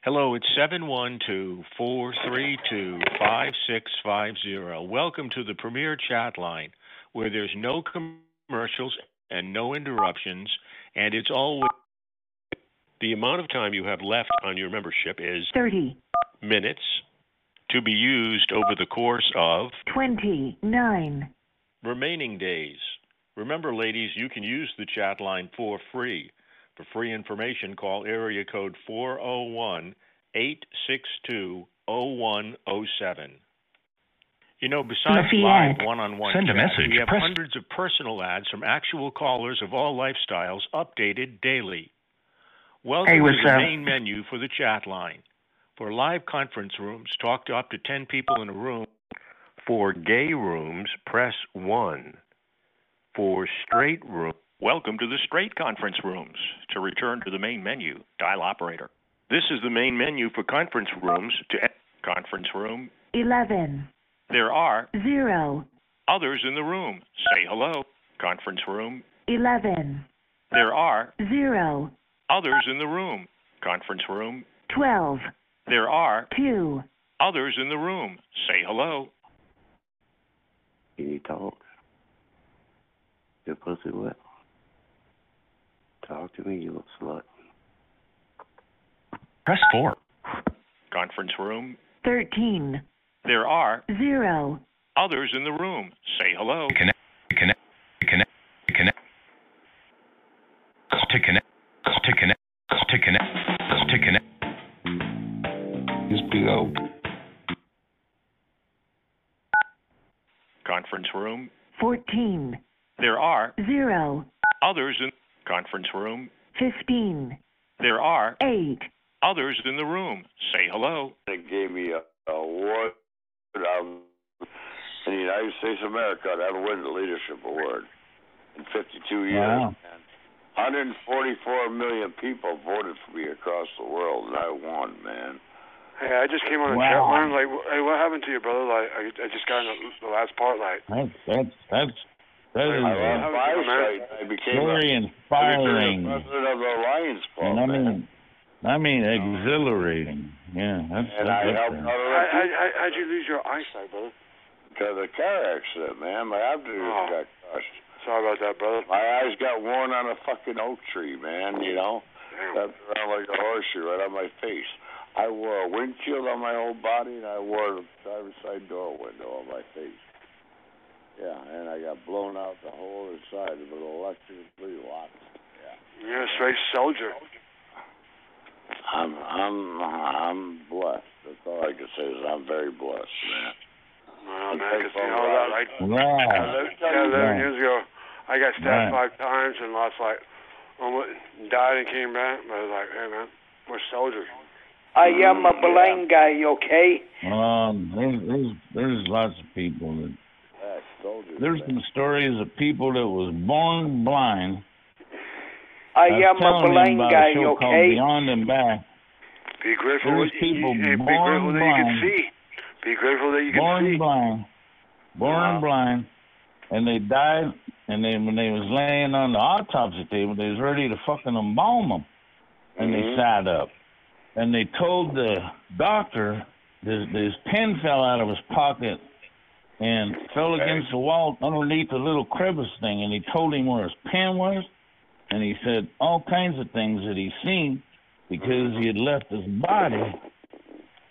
Hello, it's seven one two four three two five six five zero. Welcome to the Premier Chat Line, where there's no commercials and no interruptions, and it's always the amount of time you have left on your membership is 30, minutes to be used over the course of 29, remaining days. Remember, ladies, you can use the chat line for free. For free information, call area code 401 862 0107. You know, besides live one-on-one Send a message. we have Press- hundreds of personal ads from actual callers of all lifestyles updated daily. Welcome Hey, to the up? main menu for the chat line. For live conference rooms, talk to up to 10 people in a room. For gay rooms, press 1. for straight room. Welcome to the straight conference rooms. To return to the main menu, dial operator. This is the main menu for conference rooms. To enter conference room, 11, there are 0, others in the room. Say hello. Conference room, 11, there are 0, others in the room. Conference room, 12, there are 2, others in the room. Say hello. Can you talk? Your pussy wet? Talk to me, you little slut. Press 4. Conference room, 13, there are 0, others in the room. Say hello. Connect. Connect. Connect. Connect. To connect. To connect. To connect. To connect. This big old Conference room, 14, there are 0, others in conference room. 15, There are 8, others in the room. Say hello. They gave me a award um, in the United States of America. I've win the leadership award in 52 years. Wow. Man. 144 million people voted for me across the world, and I won, man. Hey, I just came on the Wow. chat line. Like, hey, what happened to you, brother? Like, I, I just got in the, the last part. Like, That's that's that's that is I lost my. I became very a, I became inspiring. the president of the Lions Club, And I man. mean, I mean exhilarating. Yeah, that's And that's I helped out how, other how, people how, how'd you lose your eyesight, brother? because of a car accident, man. My abdomen Oh. got crushed. Sorry about that, brother. My eyes got worn on a fucking oak tree, man, you know? Damn. Wrapped around like a horseshoe right on my face. I wore a windshield on my whole body, and I wore the driver's side door window on my face. Yeah, and I got blown out the whole other side with electrically locked. Yeah. You're a straight soldier. I'm I'm I'm blessed. That's all I can say is I'm very blessed, man. Well, And man, 'cause, thankful you know, God. that, like, Right. eleven, yeah, 11 years ago, I got stabbed Right. five times and lost, like, almost died and came back. But I was like, hey, man, we're soldiers. I am a blind guy, okay? Um, there's, there's there's lots of people that Yeah, soldiers. there's some stories of people that was born blind. I was am a telling blind about guy, a show okay? Beyond and Back. Be grateful. There was that- people hey, be born grateful that you can blind. see. Be grateful that you can born see. Born blind, born Wow. blind, and they died. And then when they was laying on the autopsy table, they was ready to fucking embalm them, and they Mhm. sat up, and they told the doctor this, this pen fell out of his pocket and fell against the wall underneath the little crevice thing, and he told him where his pen was, and he said all kinds of things that he seen because he had left his body,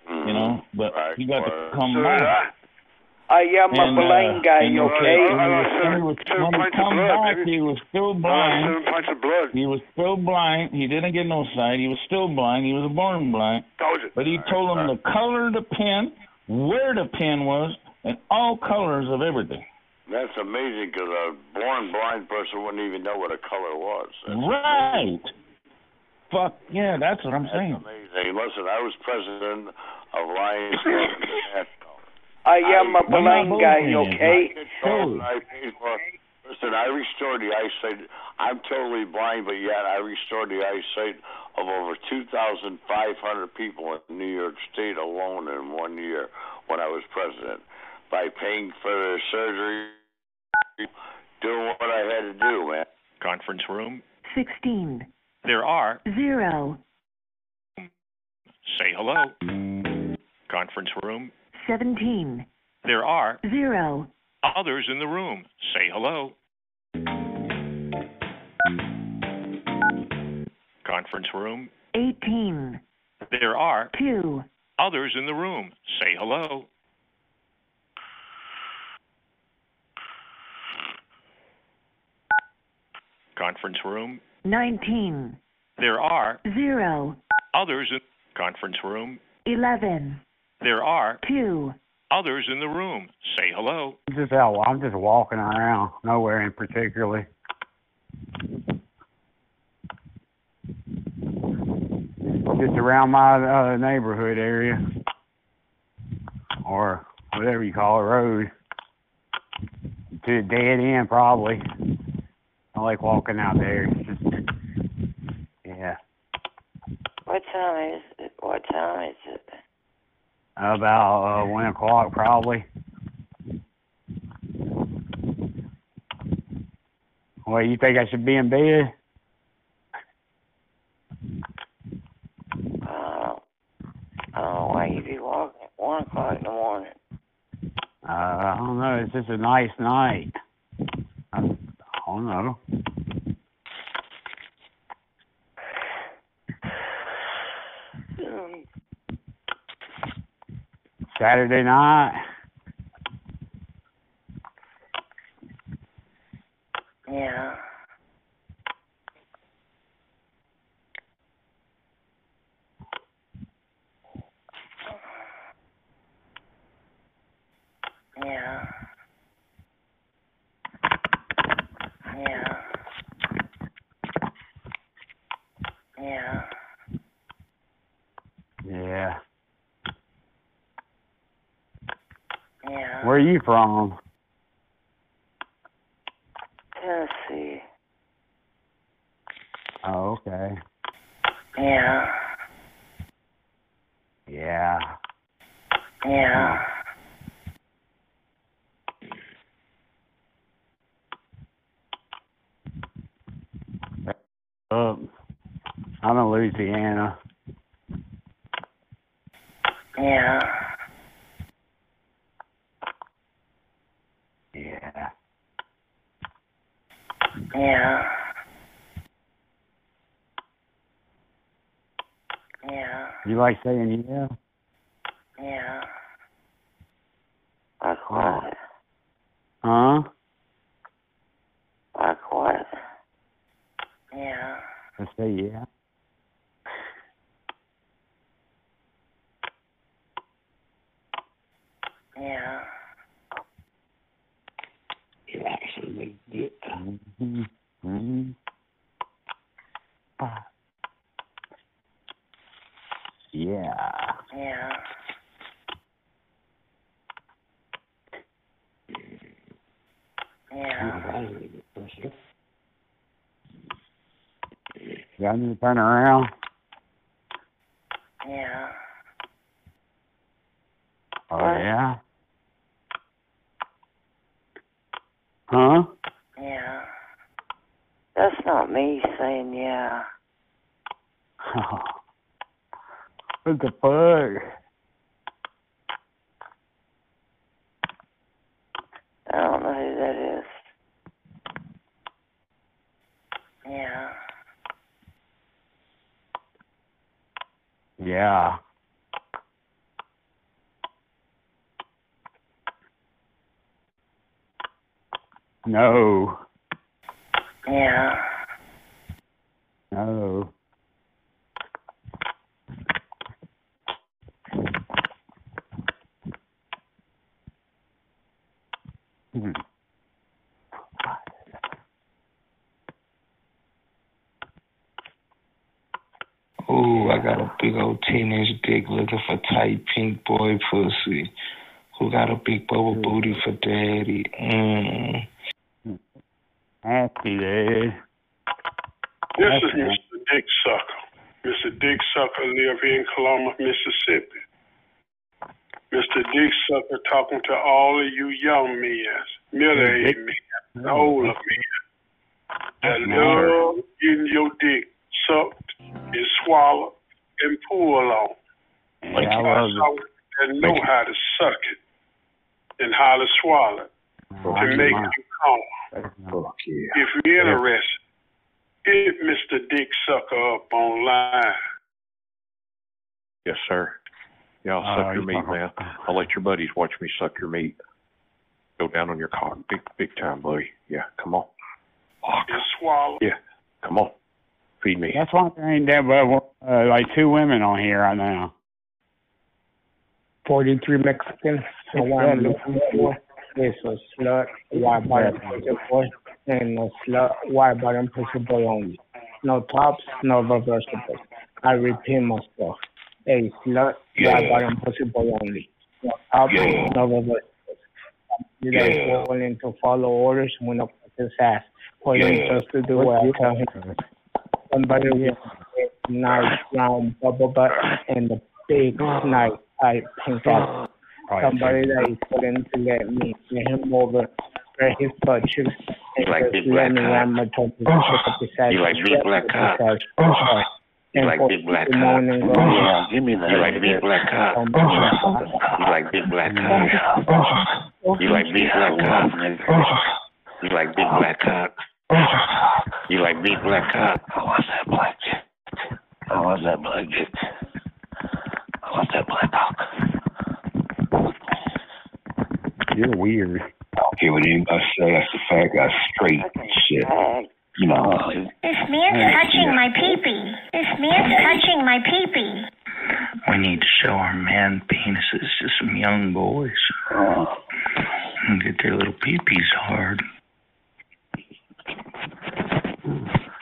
you know, but he got to come So back. Did I. I am a And, uh, blind guy, and okay? said I lost when he was- when he come back, he was still blind. seven pints of blood. He was still blind. He didn't get no sight. He was still blind. He was born blind. Told you. But he told him the color of the pen, where the pen was, and all colors of everything. That's amazing because a born blind person wouldn't even know what a color was. That's Right. Fuck yeah, that's what I'm saying. amazing. Listen, I was president of Lions Club International. I am a I'm not blind guy, bullshitting. okay? So I. Listen, I restored the eyesight. I'm totally blind, but yet I restored the eyesight of over 2,500 people in New York State alone in one year when I was president by paying for their surgery, doing what I had to do, man. Conference room, 16, there are 0, say hello. Conference room, 17, there are 0, others in the room. Say hello. Conference room, 18, there are 2, others in the room. Say hello. Conference room, 19, there are 0, others in conference room. 11, There are 2, others in the room. Say hello. I'm just out. I'm just walking around, nowhere in particular. Just around my uh, neighborhood area, or whatever you call a road. To a dead end, probably. I like walking out there. It's just, yeah. What time is it? What time is it? About uh, one o'clock probably. Well, you think I should be in bed? Uh, I don't know why you'd be walking at one o'clock in the morning. Uh, I don't know. It's just a nice night. I, I don't know. Um, Saturday night. yeah. Yeah. Yeah. Yeah. Yeah. Yeah. Where are you from? Tennessee. Oh, okay. Yeah. Yeah. Yeah. Up. I'm in Louisiana. Yeah. Yeah. Yeah. Yeah. You like saying yeah? Yeah. Like what? Huh? Like what? Yeah. I say yeah. Yeah. You actually get. Mm-hmm. Mm-hmm. Ah. Yeah. Yeah. Yeah. You got me to turn around? Yeah. Oh yeah. Huh? Yeah. That's not me saying yeah. what the fuck? I don't know who that is. Yeah. Yeah. No. Yeah. No. Hmm. Ooh, I got a big old teenage dick looking for tight pink boy pussy. Who got a big bubble booty for daddy? Mm. Happy day. This is Mr. Dick Sucker. Mr. Dick Sucker live here in Columbus, Mississippi. Mr. Dick Sucker talking to all of you young men, middle-aged men, older men that love getting your dick sucked and swallow and pull on. Yeah, I love it. That know how to suck it and how to swallow it oh, to make you calm. Yeah. If you're interested, hit Mr. Dick Sucker up online. Yes, sir. Yeah, I'll Oh, suck uh, your meat, man. I'll let your buddies watch me suck your meat. Go down on your cock, big, big time, buddy. Yeah, come on. And swallow. Yeah, come on. Feed me. That's why there ain't that but uh, like two women on here right now. 43 Mexicans. So what I'm looking for is a slut, wide bottom pussy boy, and a slut, wide bottom pussy boy only. No tops, no reversibles. I repeat myself. A slut, Yeah. wide bottom pussy boy only. No tops, Yeah. no reversibles. You guys Yeah. willing to follow orders when I put this ass for him Yeah. just to do what I tell him. Somebody with a nice round bubble butt and a big nice tight pink ass. Oh, somebody that is willing to let me get him over where his butt cheeks and You like just big let black me cock? ram my tongue pick up beside You like his big black cock? beside. You like for big black the cock? morning uh, Yeah, give me that. You like big black cock? You like big black cock? You like big black cock? You like big black cock? You like big black cock? I want that black dick? I want that black dick? How was that black cock? You're weird. I don't care what anybody say. That's the fact. That's straight shit. You know. This man's touching my peepee. This man's touching my peepee. We need to show our man penises to some young boys. Uh-huh. And get their little peepees hard.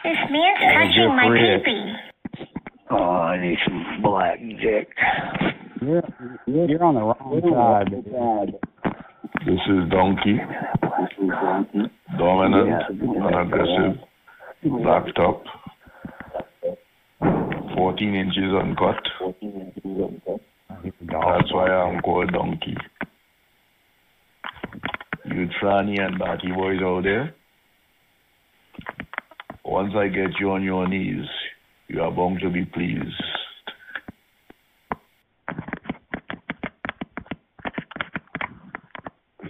This man's touching my peepee. Oh, I need some black dick. You're, you're on the wrong side. This is Donkey. Dominant and aggressive. Black top. 14 inches uncut. That's why I'm called Donkey. You tranny and batty boys out there. Once I get you on your knees, you are bound to be pleased.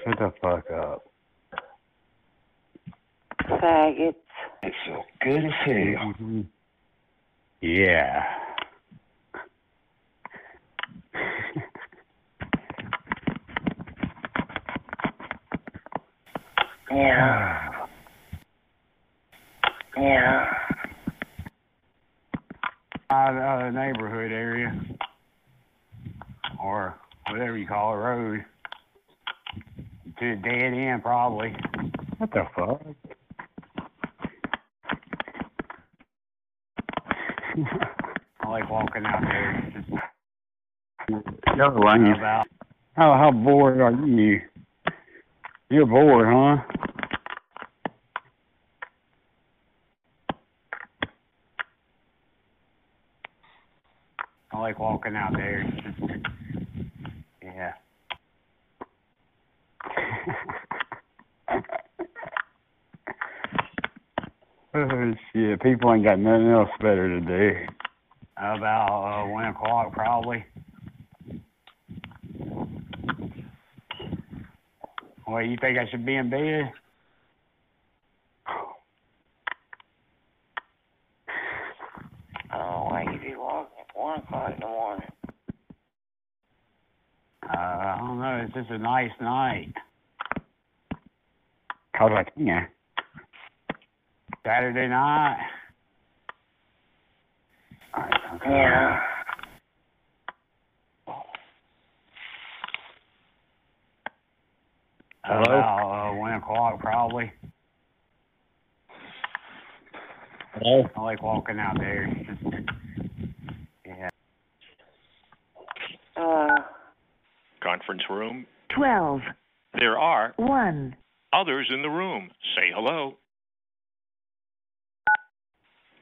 Shut the fuck up. Faggots. It's so good as hell. Yeah. Yeah. Yeah. Out of the neighborhood area. Or whatever you call a road. To a dead end, probably. What the fuck? I like walking out there. Yo, Lane. About How how bored are you? You're bored, huh? I like walking out there. yeah. Oh shit, people ain't got nothing else better to do. About uh, one o'clock, probably. Well, you think I should be in bed? I don't know why you be walking at one o'clock in the morning. Uh, I don't know. It's just a nice night. Cause I can. Saturday night. Yeah. Hello? About uh, one o'clock, probably. Hello? I like walking out there. yeah. Uh, Conference room. 12, There are 1. others in the room. Say hello.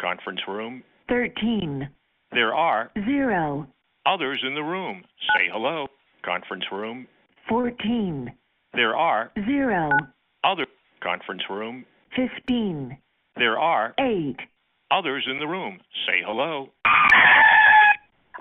Conference room. 13, There are 0, others in the room. Say hello. Conference room. 14, There are 0, other conference room. 15, There are 8. others in the room. Say hello.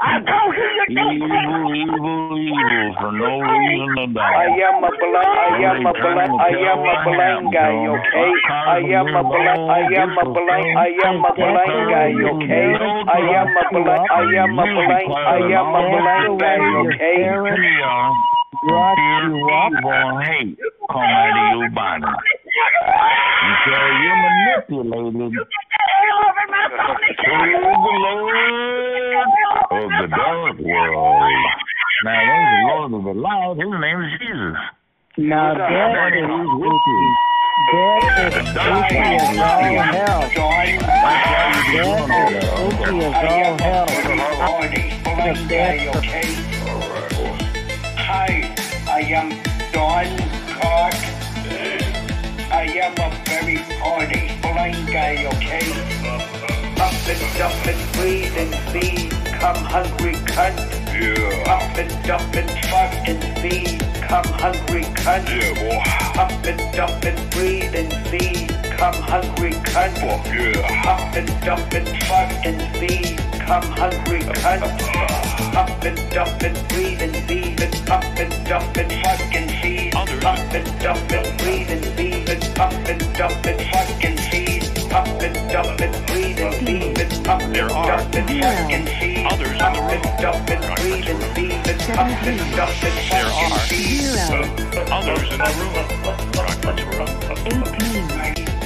I don't hear Evil, evil, evil for no reason to die. I am a blind, I am a blind, I am a blind guy, okay? I am a blind, I am a blind, I am a blind guy, okay? I am a blind, I am a blind, I am a blind guy, okay? Evil hate come out of your body. Because you're manipulated. Praise the Lord of the dark world. Now, there's the Lord of the light. His name is Jesus. Now that is spooky. That is spooky as all hell. That is spooky as all hell. I blind guy, okay? Hi, I am Don Clark. I am a very horny blind guy, okay? Up and up and breathe and feed, come hungry cunt. Yeah. Up and up and fuck and feed, come hungry cunt. Yeah, boy. Up and up and breathe and feed, come hungry cunt. Fuck yeah. Up and up and fuck and feed, come hungry cunt. Up and up and breathe and feed, and up and up and fuck and feed. Up and up and breathe and feed, and up and up and fuck and feed. Up and up and breathe and feed, and up and up and fuck and feed. Others Up and up and breathe and feed, and up and up and fuck and feed. Others in the room. Room.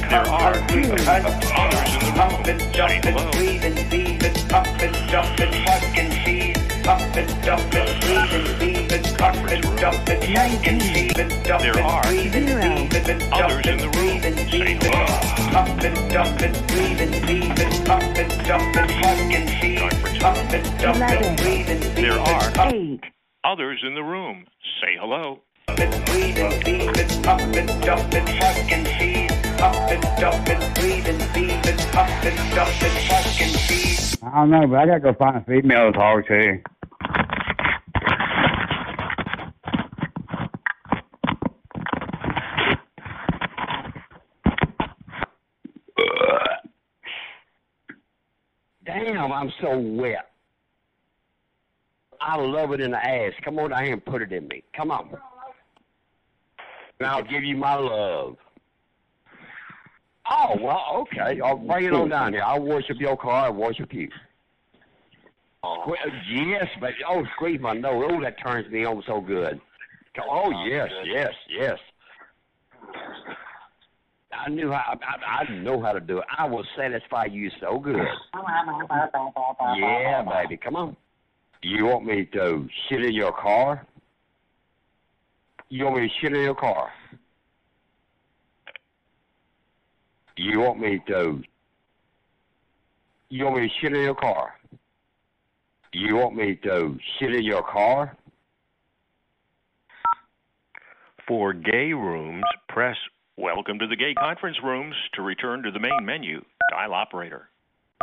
There are others in the room. And up and breathe and feed, and up and up and fuck and feed. Up and up and breathe and feed, and up and up and fuck and feed, and up There are and breathe and feed, and up others in the room. breathe and feed, and up and up and breathe and feed, and up and up and fuck and feed. Up and up and breathe and feed, There are others in the room. Say hello. And breathe and feed, and up and up and fuck and feed. Up and up and breathe and feed, and up and up and fuck and feed. I don't know, but I gotta go find a female to talk to. Damn, I'm so wet. I love it in the ass. Come on down here and put it in me. Come on. And I'll give you my love. Oh, well, okay. I'll bring it on down here. I'll worship your car. I'll worship you. Sque- yes, baby. Oh, squeeze my nose. Oh, that turns me on so good. Oh, oh, yes, yes, yes. I knew how. I, I know how to do it. I will satisfy you so good. Yeah, baby. Come on. You want me to shit in your car? You want me to shit in your car? You want me to? You want me to shit in your car? You want me to shit in your car? For gay rooms, press Welcome to the gay conference rooms. To return to the main menu, dial operator.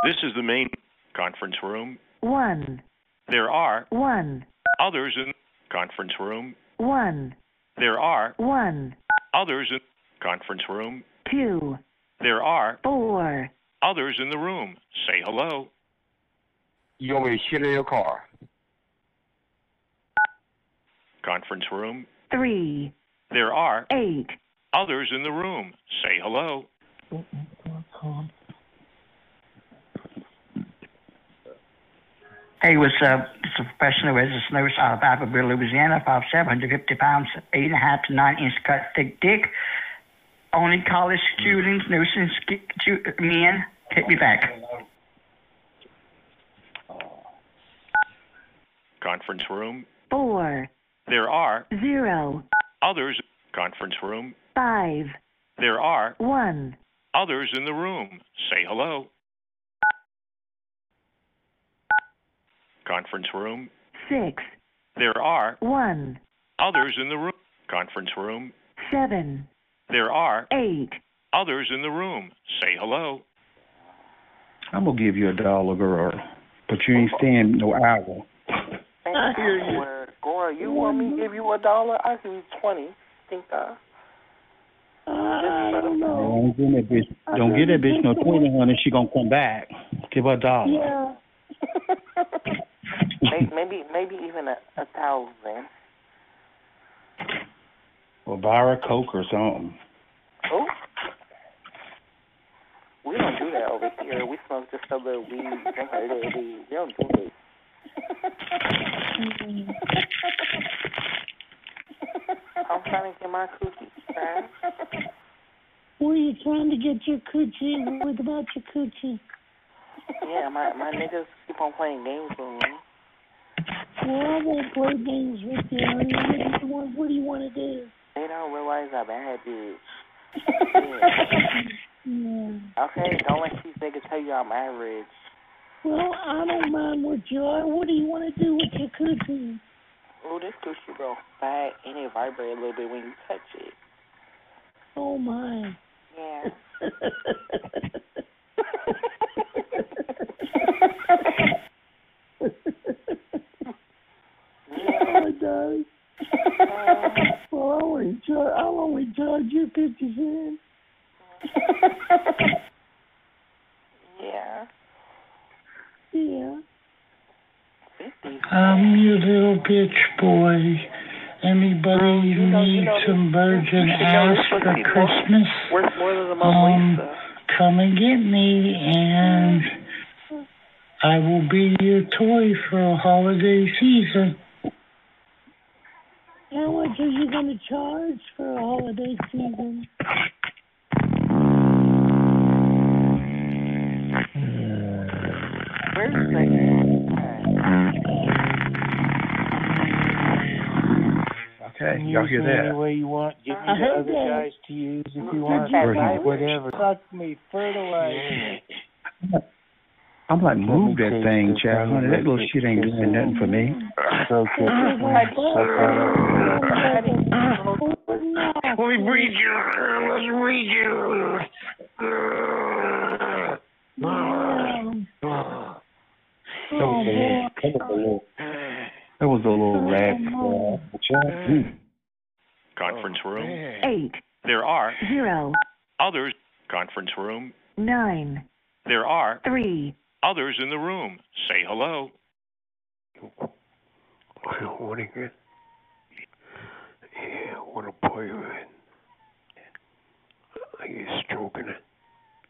This is the main conference room. One, There are one, others in conference room. one, There are one, others in conference room. two, There are four, others in the room. Say hello. You want me to shit in your car? Conference room. three, There are eight, others in the room. Say hello. Hey, what's up? It's a professional registered nurse out of Abbeville, Louisiana, 5'7", 150 pounds, 8.5 to 9 inch cut, thick dick. Only college students, no sk- stu- men. Hit me back. Conference room. four, There are zero, others. Conference room. five, There are one, others in the room. Say hello. Conference room. six, There are one, others in the room. Conference room. seven, There are eight, others in the room. Say hello. I'm gonna give you a dollar, girl, but you ain't staying no hour. I hear you. Girl, you want me to give you a dollar? I give you twenty. Think uh I don't know. Don't give that bitch. Don't give that bitch no twenty, honey. She gonna come back. Give her a dollar. Yeah. maybe, maybe maybe even a, a thousand. Or buy her a coke or something. Oh. We don't do that over here. We smoke just a little weed, drink a little weed. We don't do this. I'm trying to get my cookies, man. What are you trying to get your coochie? What about your coochie? Yeah, my my niggas keep on playing games with me. Well, I won't play games with you. What do you want, what do you want to do? They don't realize I'm bad bitch. Yeah. Okay, don't let these niggas tell you I'm average. Well, I don't mind what you are. What do you want to do with your cookie? Oh, this cookie real fat and it vibrates a little bit when you touch it. Oh my. Yeah. yeah. Oh, it does charge. I'll only charge you fifty cents. yeah. Yeah. I'm your little bitch boy. Anybody need some virgin ass for Christmas? Worth more than the Mona Um, Lisa. come and get me, and I will be your toy for a holiday season. How much are you going to charge for a holiday season? Where's the Okay, Use y'all hear that? any way you want. Give me I the heard other that. guys to use if you want. That's whatever. Fuck me, fertilize me. I'm like, move that thing, this child. Honey, that little shit ain't doing nothing for me. Stroke it. Let me breathe you. Let's breathe you. Oh, that was a little rat. Conference room. Oh, Eight There are zero others. Conference room. nine There are three others in the room. Say hello. I don't want to get. Yeah, I want to play with it. I get stroking it.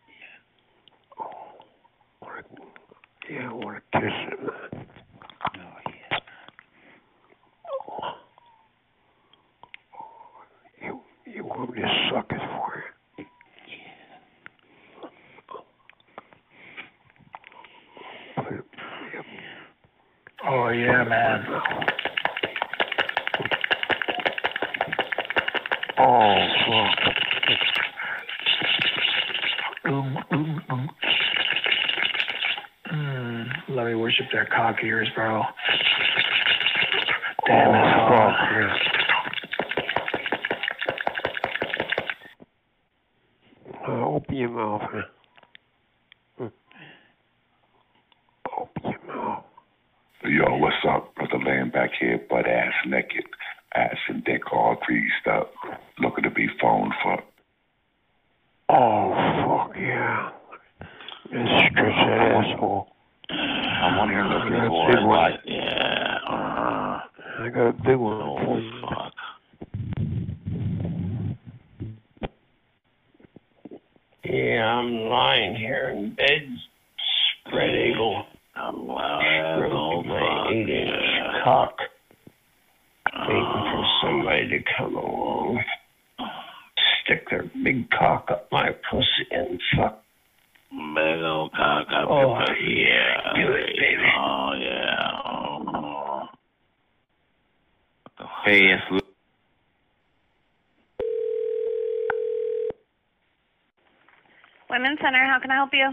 Yeah. Oh, wanna, yeah, I want to kiss oh, it, man. Oh. You, you want me to suck it for you? Oh yeah, man. Oh, fuck. Mm, let me worship their cock ears, bro. Damn oh, it. fuck, yeah. Uh, open your mouth, man. Mm. Open your mouth. Yo, what's up, brother? Laying back here, butt ass naked, ass and dick all greased up, looking to be phone fucked. Oh, fuck, yeah. Just stretch that asshole. I'm on here looking I got a for big it. one. Like, yeah. Uh, I got a big one oh, for you. fuck. Yeah, I'm lying here in bed, spread eagle, I'm loud. stroking my fuck. eight inch Yeah. cock, waiting for somebody to come along, stick their big cock up my pussy and fuck. Big old cock up Oh, your pussy. Yeah. do it, baby. Oh, yeah. Oh, oh. Hey, yes, Lou. Women's Center, how can I help you?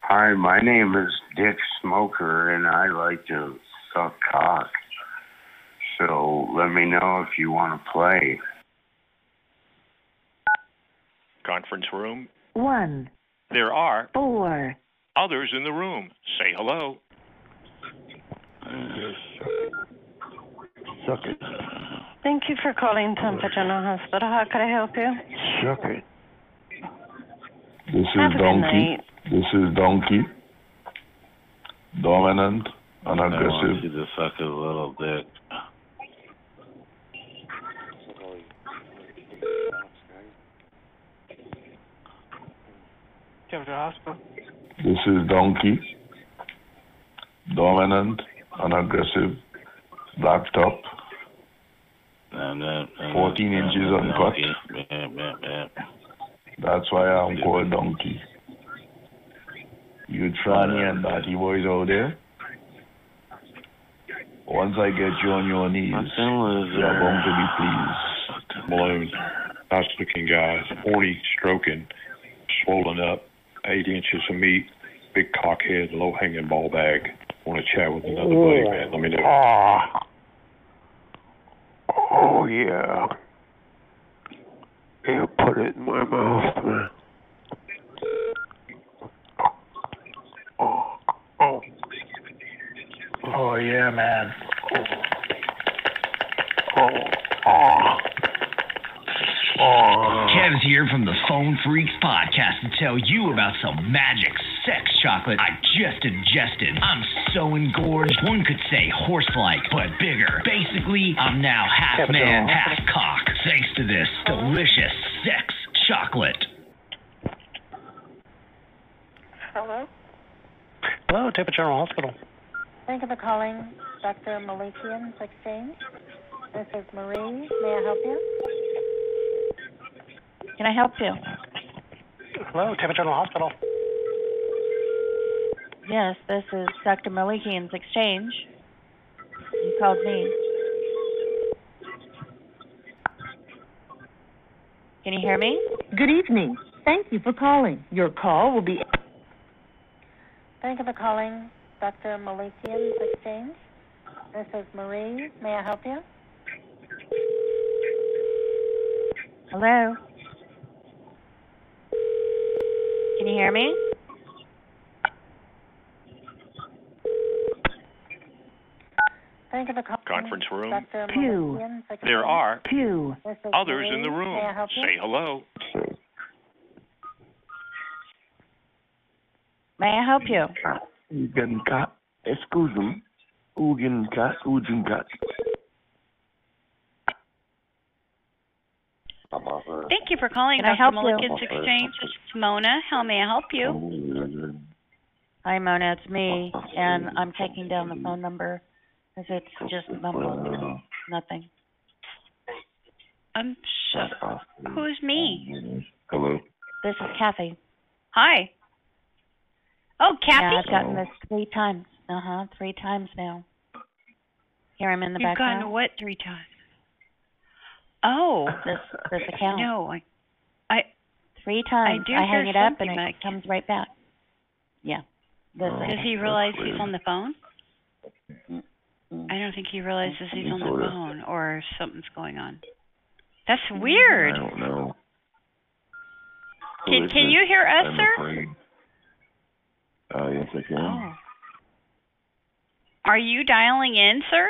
Hi, my name is Dick Smoker, and I like to suck cock. So let me know if you want to play. Conference room. one There are four others in the room. Say hello. Suck it. Thank you for calling Tampa General Hospital. How can I help you? Suck it. This is a Donkey. This is Donkey. Dominant and I want aggressive. you to suck his little dick. General Hospital. This is Donkey. Dominant and aggressive. Black top. And and 14 then, inches and then, uncut. Yeah, yeah, yeah. That's why I'm called Donkey. You tranny and naughty boys out there. Once I get you on your knees, you're going to be pleased. Balloon. Nice looking guy. Horny, stroking, swollen up, eight inches of meat, big cock head, low hanging ball bag. Want to chat with another buddy, man? Let me know. Ah. Oh, yeah. Yeah, put it in my mouth, man. Oh, oh. Oh yeah, man. Oh, oh, oh. Kev's here from the Phone Freaks podcast to tell you about some magic sex chocolate I just ingested. I'm so engorged, one could say horse-like, but bigger. Basically, I'm now half man, half cock, thanks to this delicious sex chocolate. Hello. Hello, Tampa General Hospital. Thank you for calling Dr. Malikian's Exchange. This is Marie. May I help you? Can I help you? Hello, Tampa General Hospital. Yes, this is Dr. Malikian's Exchange. You called me. Can you hear me? Good evening. Thank you for calling. Your call will be. Thank you for calling Dr. Malikian's Exchange. This is Marie. May I help you? Hello? Can you hear me? Thank you for calling Conference room. Dr. Two. There are Two. Others in the room. May I help you? Say hello. May I help you? Ugen excuse me. Ugen kat, Thank you for calling Can I Dr. help you? Mulligan's Exchange. This is Mona. How may I help you? Hi, Mona. It's me, and I'm taking down the phone number because it's just mumbled. Nothing. I'm so. Who's me? Hello. This is Kathy. Hi. Oh, Kathy. Yeah, I've gotten this three times. Uh huh. Three times now. Here I'm in the You've background. gotten what three times? Oh. This this account. No, I. I. Three times. I do I hang it up and something, it but- comes right back. Yeah. This Does he realize he's on the phone? I don't think he realizes he's on the Sorta. phone or something's going on. That's weird. I don't know. Who Can can you hear us, I'm sir? afraid. Uh, yes, I can. Oh. Are you dialing in, sir?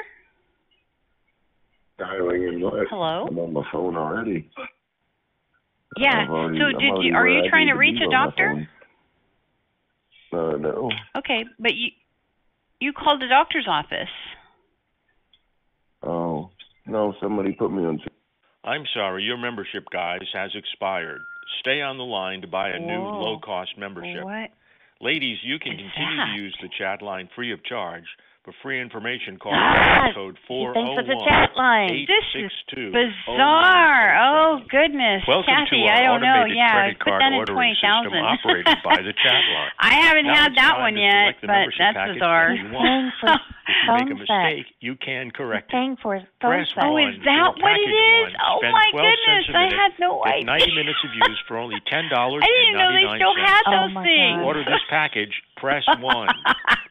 Dialing in? Hello? I'm on the phone already. Yeah. Already- so did you are you trying to to reach a doctor? phone. Uh, no. Okay, but you you called the doctor's office. Oh, no, somebody put me on. I'm sorry, your membership, guys, has expired. Stay on the line to buy a new low cost membership. What? Ladies, you can is continue that? to use the chat line free of charge. For free information, call Ah, code he thinks it's a 401 chat line. This is Bizarre. Oh goodness, Welcome Kathy. to our I don't know. Yeah, credit card ordering twenty system operated by the chat line. I haven't Now had that one yet, but that's bizarre. that you want. If you make a phone sex. mistake, you can correct it. Paying for phone Press sex. Oh, one is that for what it package one. Oh Spend my 12 goodness, cents a I had no Get idea. 90 minutes of use for only ten dollars I didn't know they still had Oh those my things. God. Order this package. Press one.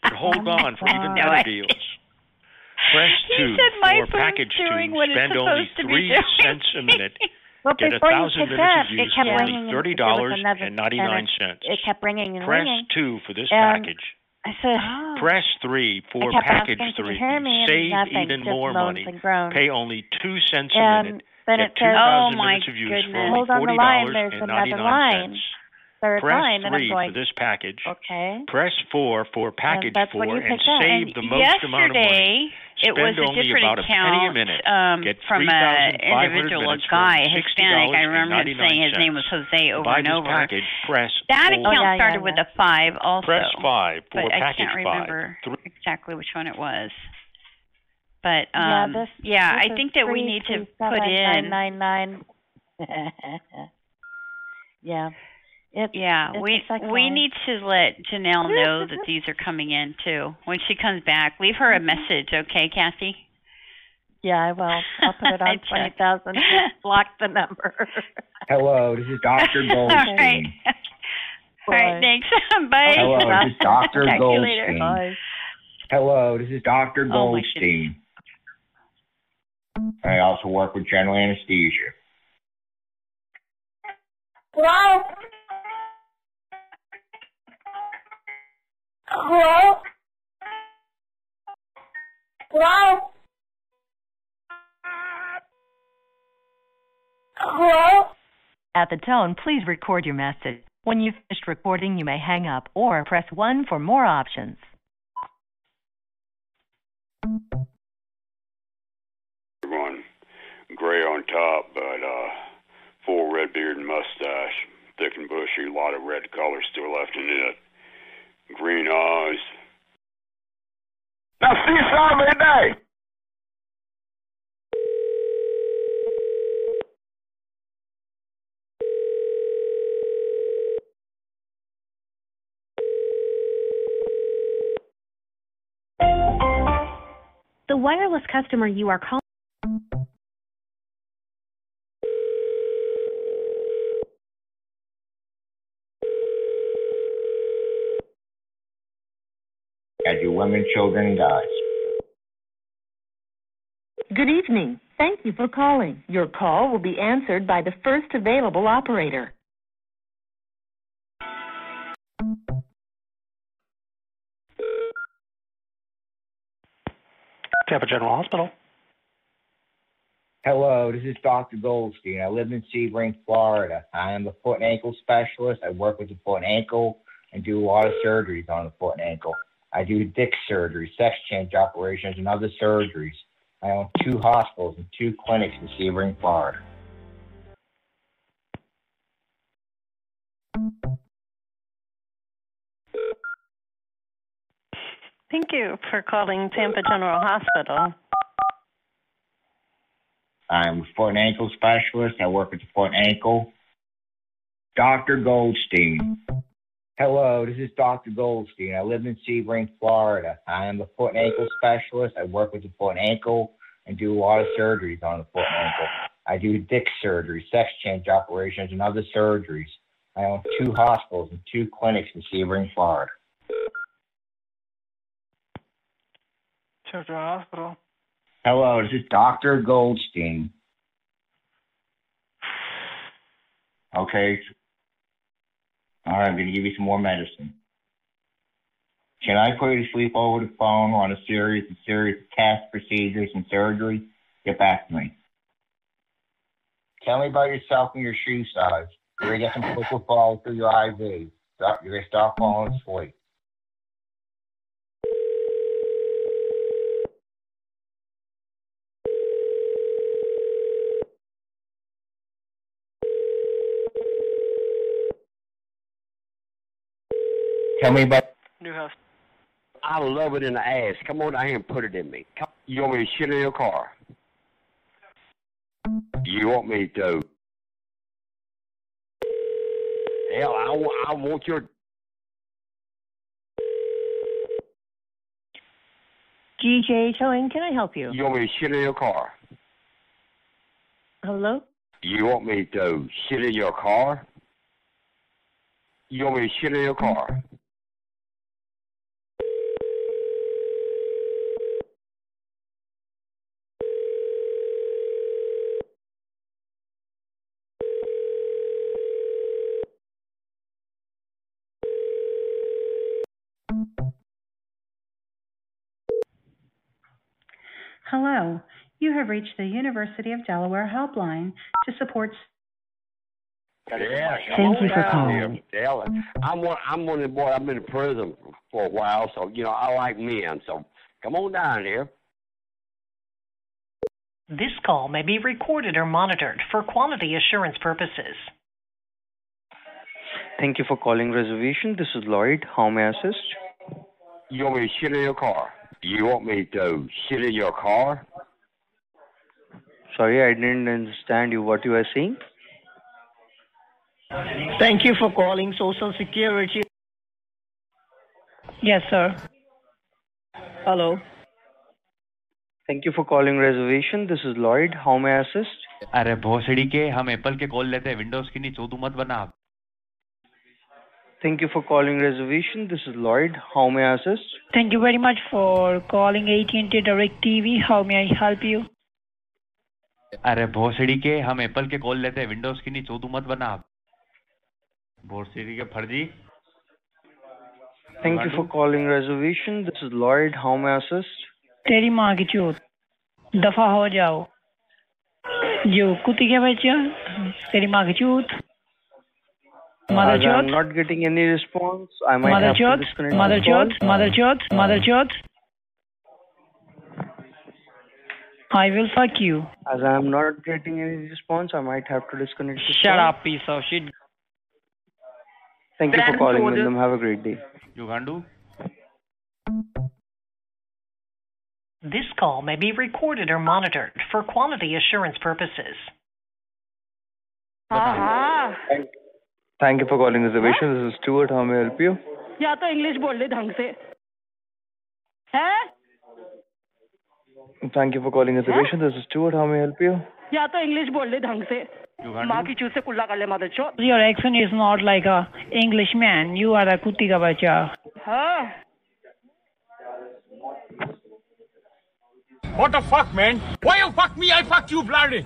But hold Oh on for even God. better No, deals. Press He two said my for package doing two. Spend only supposed to be three doing. cents a minute. Well, Get a before you thousand picked minutes up, of it use kept for only ringing. Thirty dollars another and ninety nine tenor. It kept ringing and Press ringing. two for this And package. I said, oh. Press three for package asking, three. hear me?" Save nothing, even more money. Pay only two cents a And minute. then it says, 2,000 Oh, my minutes of use goodness. for only Hold on the forty line. dollars There's another line. cents. Third Press line, and three for this package. okay. Press four for package four and save And the most amount of money. Yesterday, it was a different about a a account minute. um, from an individual, a guy, Hispanic. I remember him saying his name was Jose over and over. package, press That four. account Oh, yeah, yeah, started with yeah. a five also. Press five for but I can't remember five. Exactly which one it was. But yeah, um, this, yeah, this I think that we three need to two put in. nine nine nine. yeah. It's, Yeah, it's we we need to let Janelle know that these are coming in too. When she comes back, leave her a mm-hmm. message, okay, Kathy? Yeah, I will. I'll put it on twenty thousand. Block the number. Hello, this is Dr. All right. Goldstein. All right, thanks. Bye. Hello, this is Dr. Talk later. Goldstein. Bye. Hello, this is Dr. Oh, my Goldstein. I also work with general anesthesia. Hello? Hello? Hello? Hello? At the tone, please record your message. When you've finished recording, you may hang up or press 1 for more options. Everyone, gray on top, but uh, full red beard and mustache, thick and bushy, a lot of red color still left in it. Green eyes. Now see something today. The wireless customer you are calling. Do children, and guys. Good evening. Thank you for calling. Your call will be answered by the first available operator. Tampa General Hospital. Hello, this is Dr. Goldstein. I live in Sebring, Florida. I am a foot and ankle specialist. I work with the foot and ankle and do a lot of surgeries on the foot and ankle. I do dick surgery, sex change operations, and other surgeries. I own two hospitals and two clinics in Sebring, Florida. Thank you for calling Tampa General Hospital. I'm a foot and ankle specialist. I work at the foot and ankle. Dr. Goldstein. Hello, this is Dr. Goldstein. I live in Sebring, Florida. I am a foot and ankle specialist. I work with the foot and ankle and do a lot of surgeries on the foot and ankle. I do dick surgery, sex change operations, and other surgeries. I own two hospitals and two clinics in Sebring, Florida. Children's Hospital. Hello, this is Dr. Goldstein. Okay. All right, I'm going to give you some more medicine. Can I put you to sleep over the phone on a series of serious test procedures and surgery? Get back to me. Tell me about yourself and your shoe size. You're going to get some fall through your IV. Stop, you're going to stop falling asleep. Tell me about New house. I love it in the ass. Come on down here and put it in me. Come, you want me to shit in your car? You want me to? Hell, I, I want your. GJ Towing, can I help you? You want me to shit in your car? Hello? You want me to shit in your car? You want me to shit in your car? Hello. You have reached the University of Delaware helpline to support. Yeah, Thank you for calling. I'm one. I'm one of the boy. I've been in prison for a while, so you know I like men. So come on down here. This call may be recorded or monitored for quality assurance purposes. Thank you for calling reservation. This is Lloyd. How may I assist? You want me to shit in your car? You want me to shit in your car? Sorry, I didn't understand you. What you are saying? Thank you for calling Social Security. Yes, sir. Hello. Thank you for calling reservation. This is Lloyd. How may I assist? अरे भोसड़ी के हम Apple के call लेते हैं Windows की नहीं चोदू मत बना आप Thank you for calling reservation. This is Lloyd. How may I assist? Thank you very much for calling AT&T DirecTV. How may I help you? अरे भोसड़ी के हम एप्पल के कॉल लेते हैं विंडोज की नहीं चौदू मत बना भोसड़ी के फर्जी thank you for calling reservation this is Lloyd how may assist तेरी माँ की चोट दफा हो जाओ जो कुत्ती के बच्चा तेरी माँ की चोट uh, Mother As I'm not getting any response. I might Mother have to disconnect Mother Jod, Mother Jod, Mother I will fuck you. As I'm not getting any response, I might have to disconnect. Shut call. up, piece of shit. Thank you for calling, Wyndham. Have a great day. You can do. This call may be recorded or monitored for quality assurance purposes. Uh -huh. Thank you for calling reservation. This is Stuart. How may I help you? या तो English बोल ले ढंग से हैं Thank you for calling reservation. This is Stuart. How may I help you? या तो English बोल ले ढंग से माँ की चूत से कुल्ला कर ले मदर चोट Your accent is not like a Englishman you are a कुत्ती का बच्चा हाँ What the fuck, man? Why you fuck me? I fuck you, bloody.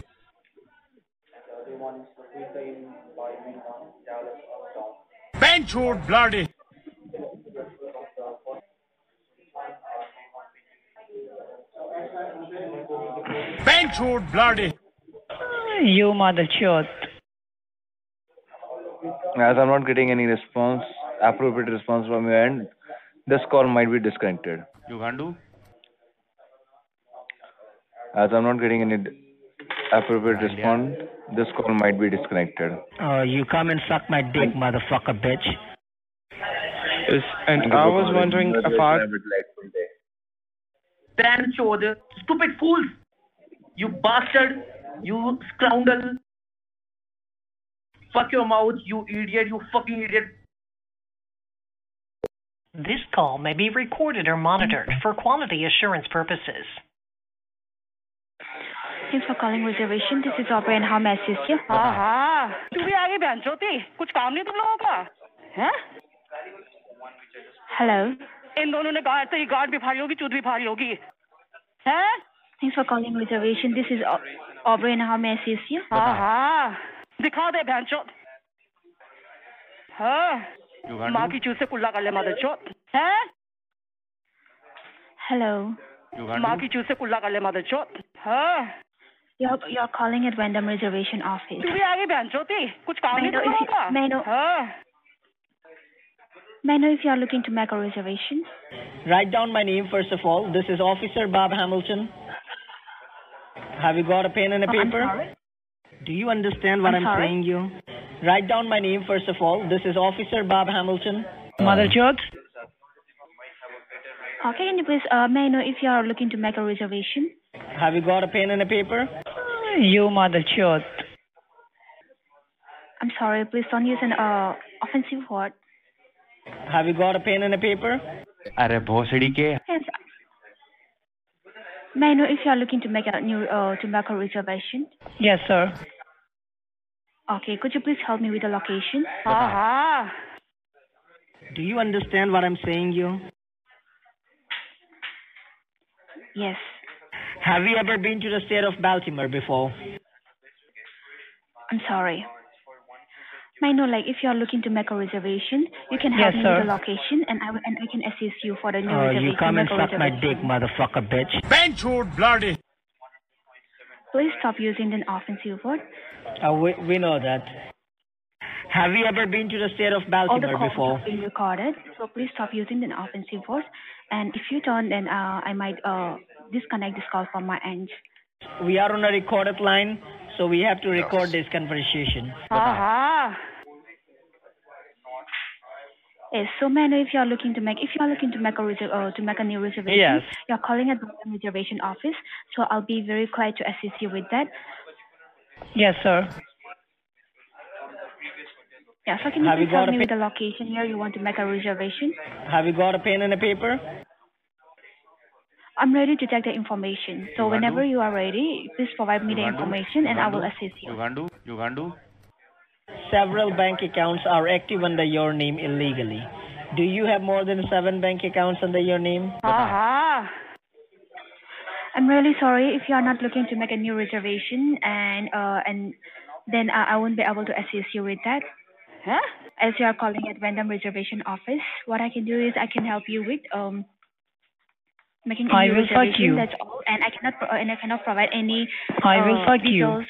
Bench bloody. Bench bloody. You mother chot As I'm not getting any response, appropriate response from your end, this call might be disconnected. Ugandu? As I'm not getting any appropriate response, this call might be disconnected. Uh, you come and suck my dick, motherfucker, bitch. Yes, and Thank I for was calling. wondering Have a if I delightful day. Damn chode, stupid fools! You bastard! You scoundrel! Fuck your mouth, you idiot! You fucking idiot! This call may be recorded or monitored for quality assurance purposes. Thanks for calling reservation. This is Aubrey and how may I assist you? हाँ हाँ तू भी आगे बहन चोती कुछ काम नहीं तुम लोगों का हैं Hello. इन दोनों ने गार्ड से ही गार्ड भी फाड़ी होगी चूत भी फाड़ी होगी हैं Thanks for calling reservation. This is Au- Aubrey and how may I assist you? हाँ हाँ दिखा दे बहन चोत हाँ माँ की चूत से कुल्ला कर ले मदर चोत हैं Hello. माँ की चूत से कुल्ला कर ले मदर चोत हाँ You're, you're calling at Wyndham Reservation Office. तू भी आगे बहन चोती कुछ काम May I नहीं know तुम if लोगों you- का may I know- हाँ May I know if you are looking to make a reservation? Write down my name first of all. This is Officer Bob Hamilton. Have you got a pen and a Oh, I'm paper? sorry? Do you understand what I'm I'm, sorry? saying you? Write down my name first of all. This is Officer Bob Hamilton. Mother chot Okay, can you please, uh, may I know if you are looking to make a reservation? Have you got a pen and a paper? You mother chot I'm sorry, please don't use an uh, offensive word. Have you got a pen and a paper? अरे भोसड़ी के Yes. May I know if you are looking to make a new uh, to make a reservation? Yes sir Okay, could you please help me with the location? हाँ हाँ Do you understand what I'm saying you? Yes. Have you ever been to the state of Baltimore before? I'm sorry. May I know, like, if you are looking to make a reservation, you can help Yes, me sir. with the location, and I will, and I can assist you for the new Uh, reservation. you come and make suck my dick, motherfucker, bitch. Bench bloody. Please stop using the offensive word. Uh, we, we know that. Have you ever been to the state of All the Baltimore calls before? are being recorded, so please stop using the offensive words. And if you don't, then uh, I might uh, disconnect this call from my end. We are on a recorded line, so we have to record this conversation. हाँ हाँ Yes. So, may I know if you are looking to make if you are looking to make a reser- uh, to make a new reservation? Yes. You are calling at the reservation office, so I'll be very glad to assist you with that. Yes sir Yeah. So, can you Have you please help me pa- with the location here you want to make a reservation? Have you got a pen and a paper? I'm ready to take the information. So, Ugandu? whenever you are ready, please provide me the Ugandu? information, and I will assist you. Ugandu? Ugandu? Several bank accounts are active under your name illegally. Do you have more than seven bank accounts under your name? हाँ हाँ I'm really sorry if you are not looking to make a new reservation, and uh, and then I, I won't be able to assist you with that. Huh? As you are calling at random reservation office, what I can do is I can help you with um making a I new will fuck reservation. you. That's all, and I cannot pro- and I cannot provide any I will uh, fuck you. details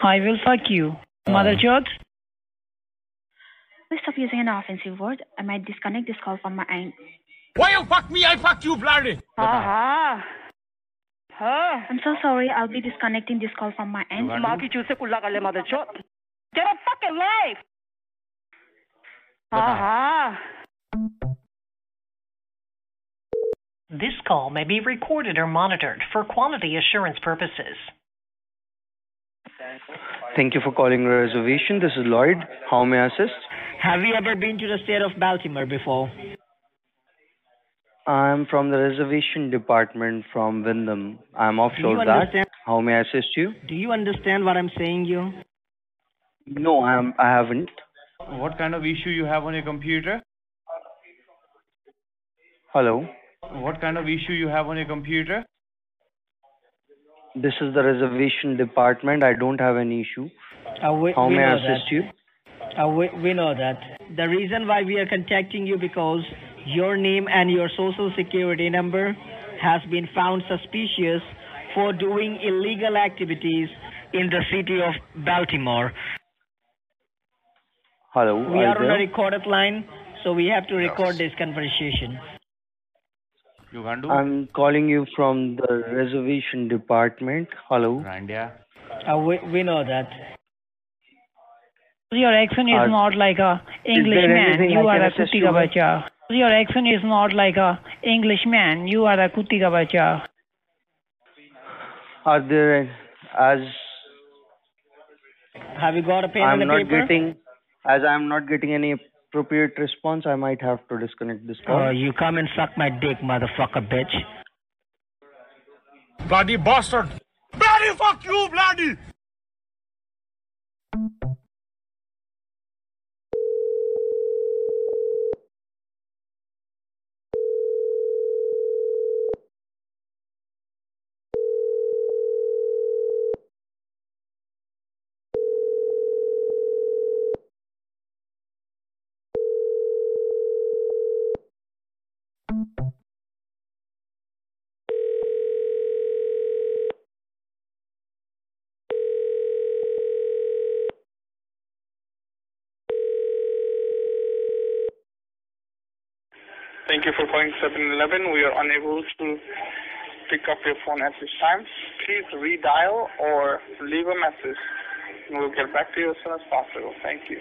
I will fuck you, mother chode. Please stop using an offensive word. I might disconnect this call from my end. Why you fuck me? I fuck you, bloody. हाँ हाँ I'm so sorry. I'll be disconnecting this call from my end. माँ की चूत से कुल्ला कर ले mother chode. Get a fucking life. हाँ हाँ uh-huh. This call may be recorded or monitored for quality assurance purposes. Thank you for calling reservation. This is Lloyd. How may I assist? Have you ever been to the state of Baltimore before? I'm from the reservation department from Wyndham. I'm offshore you that. understand- How may I assist you? Do you understand what I'm saying, you? No, I'm. I haven't. What kind of issue you have on your computer? Hello. What kind of issue you have on your computer? This is the reservation department. I don't have any issue. Uh, we, How we may I assist that. you? Uh, we, we know that. The reason why we are contacting you because your name and your social security number has been found suspicious for doing illegal activities in the city of Baltimore. Hello. We are are on a recorded line, so we have to record this conversation. Ugandu? I'm calling you from the reservation department. Hello. Randia. Uh, we, we know that. Your accent is Are- not like a Englishman. anything You I are a kutti you ka bacha. Your accent is not like a Englishman. You are a kutti ka bacha. Are there as Have you got a pen I'm and a not paper? getting as I'm not getting any appropriate response, I might have to disconnect this call. Oh, you come and suck my dick, motherfucker, bitch. Bloody bastard. Bloody fuck you, bloody. Thank you for calling 7-Eleven. We are unable to pick up your phone at this time. Please redial or leave a message. We'll get back to you as soon as possible. Thank you.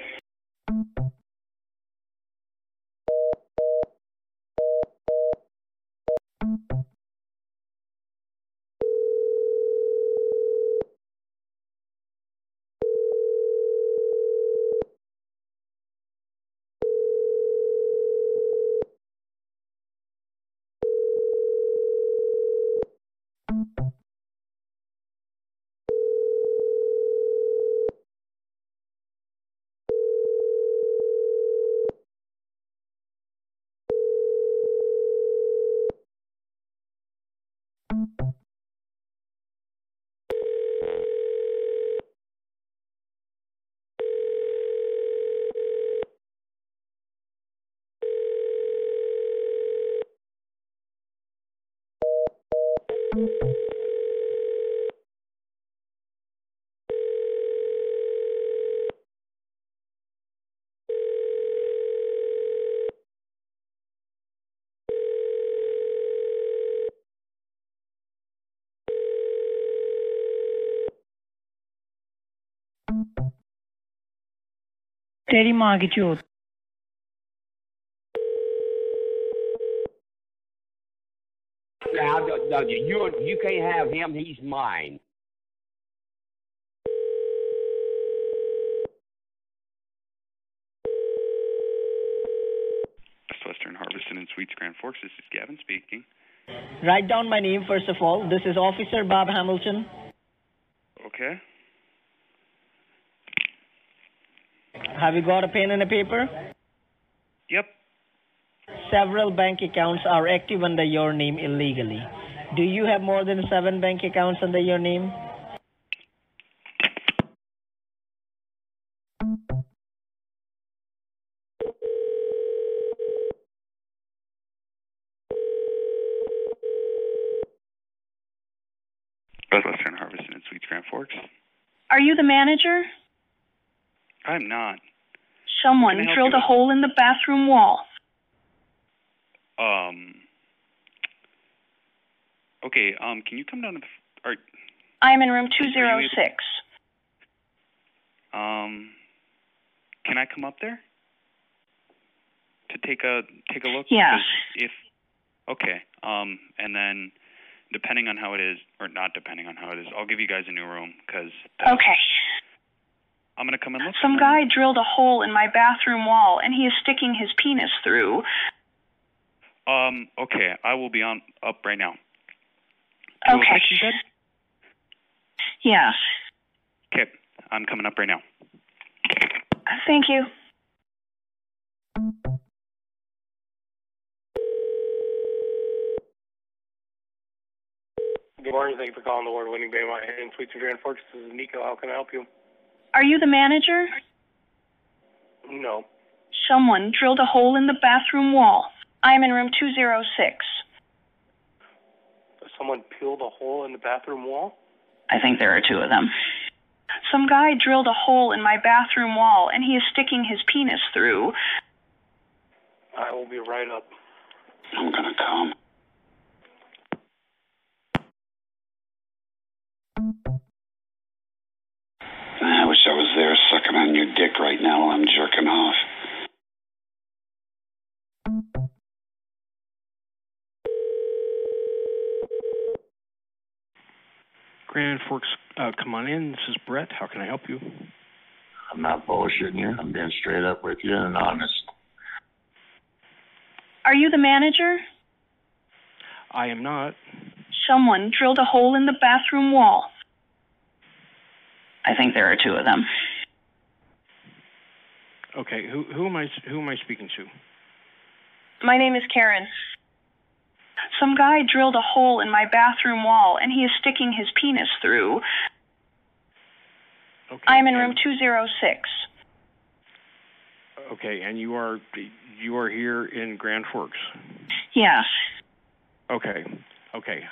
तेरी माँ की चोट Now, no, no, you you can't have him. He's mine. Western Harveston and Sweets Grand Forks. This is Gavin speaking. Write down my name first of all. This is Officer Bob Hamilton. Okay. Have you got a pen and a paper? Yep. Several bank accounts are active under your name illegally. Do you have more than seven bank accounts under your name? Western Harveston and Suites Grand Forks. Are you the manager? I'm not. Someone Can I help drilled you a hole in the bathroom wall. Um. Okay. Um. Can you come down to the? f- Or, I am in room 206. um. Can I come up there? To take a take a look. Yes. If. Okay. Um. And then, depending on how it is, or not depending on how it is, I'll give you guys a new room because Okay. I'm gonna come and look. Some guy drilled a hole in my bathroom wall and he is sticking his penis through. Um. Okay. I will be on up right now. 206, Okay. you said? Yes. Okay. I'm coming up right now. Thank you. Good morning. Thank you for calling the award-winning Bay Inn Suites and Grand Forks. This is Nico. How can I help you? Are you the manager? No. Someone drilled a hole in the bathroom wall. I am in room 206. Someone peeled a hole in the bathroom wall? I think there are two of them. Some guy drilled a hole in my bathroom wall and he is sticking his penis through. I will be right up. I'm gonna come. I wish I was there sucking on your dick right now while I'm jerking off. Grand Forks, uh, come on in. This is Brett. How can I help you? I'm not bullshitting you. I'm being straight up with you and honest. Are you the manager? I am not. Someone drilled a hole in the bathroom wall. I think there are two of them. Okay, who who am I who am I speaking to? My name is Karen. Some guy drilled a hole in my bathroom wall and he is sticking his penis through. Okay. I am in room 206. Okay, and you are you are here in Grand Forks. Yes. Okay. Okay.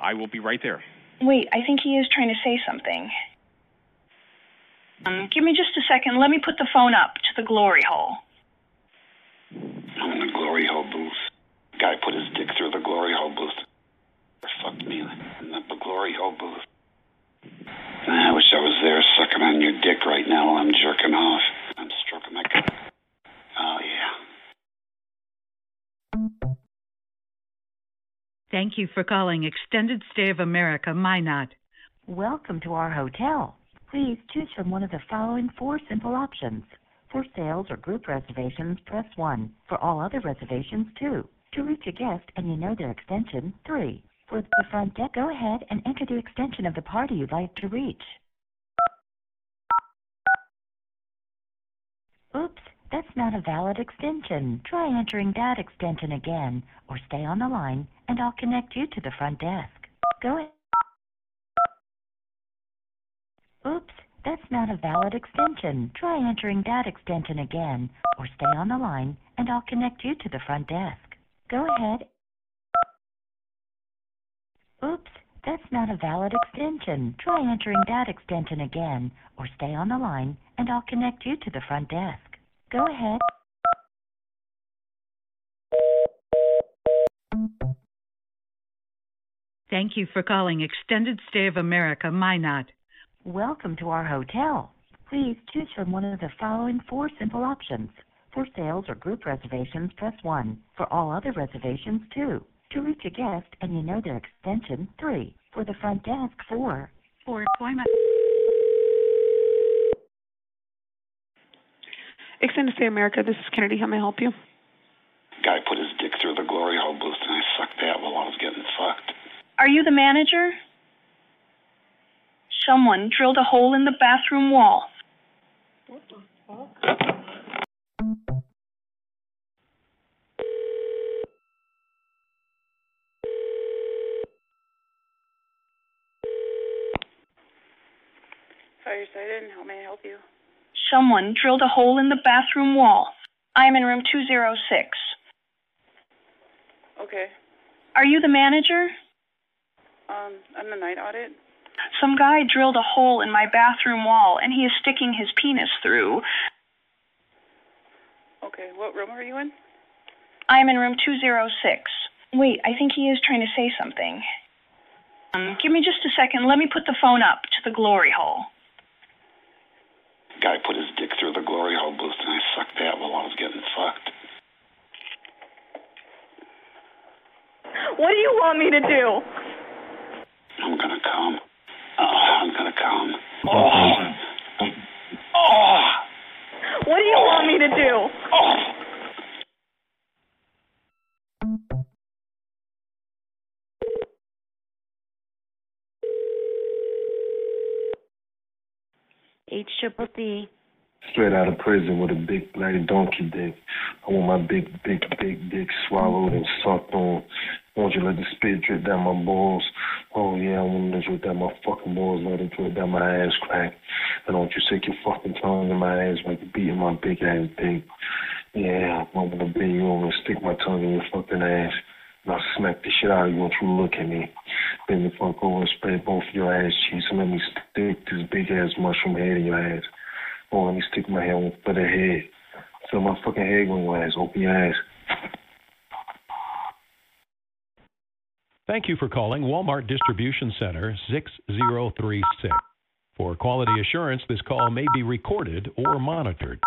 I will be right there. Wait, I think he is trying to say something. Um, give me just a second. Let me put the phone up to the glory hole. I'm in the glory hole booth. Guy put his dick through the glory hole booth. Or fucked me in the glory hole booth. I wish I was there sucking on your dick right now while I'm jerking off. I'm stroking my cock. Oh, yeah. Thank you for calling Extended Stay of America Minot. Welcome to our hotel. Please choose from one of the following four simple options. For sales or group reservations, press 1. For all other reservations, 2. To reach a guest and you know their extension, 3. For the front desk, go ahead and enter the extension of the party you'd like to reach. Oops, that's not a valid extension. Try entering that extension again, or stay on the line and I'll connect you to the front desk. Go ahead. Oops, that's not a valid extension. Try entering that extension again, or stay on the line and I'll connect you to the front desk. Go ahead. Oops, that's not a valid extension. Try entering that extension again, or stay on the line and I'll connect you to the front desk. Go ahead. Thank you for calling Extended Stay of America Minot. Welcome to our hotel. Please choose from one of the following four simple options. For sales or group reservations, press 1. For all other reservations, 2. To reach a guest and you know their extension, 3. For the front desk, 4. For appointment. Extended Stay America, this is Kennedy. How may I help you? Guy put his dick through the glory hole booth and I sucked that while I was getting fucked. Are you the manager? Someone drilled a hole in the bathroom wall. What the fuck? Fire Sidon, how may I help you? Someone drilled a hole in the bathroom wall. I am in room 206. Okay. Are you the manager? Um, on the night audit? Some guy drilled a hole in my bathroom wall and he is sticking his penis through. Okay, what room are you in? I am in room 206. Wait, I think he is trying to say something. Um, give me just a second. Let me put the phone up to the glory hole. Guy put his dick through the glory hole boost, and I sucked that while I was getting fucked. What do you want me to do? I'm gonna come. Oh, come. Oh. Oh. What do you want me to do? Oh. H triple D. Straight out of prison with a big bloody donkey dick. I want my big, big, big dick swallowed and sucked on. You let the spit drip down my balls. Oh yeah, I want to drip down my fucking balls, let it drip down my ass crack. And want you stick your fucking tongue in my ass like you're beating my big ass dick. Yeah, I want to bend you over and stick my tongue in your fucking ass. And I'll smack the shit out of you once you look at me. Bend the fuck over and spread both your ass cheeks and let me stick this big ass mushroom head in your ass. Oh, let me stick my head on for the head. Feel my fucking head going your ass. Open your ass. Thank you for calling Walmart Distribution Center 6036. For quality assurance, this call may be recorded or monitored.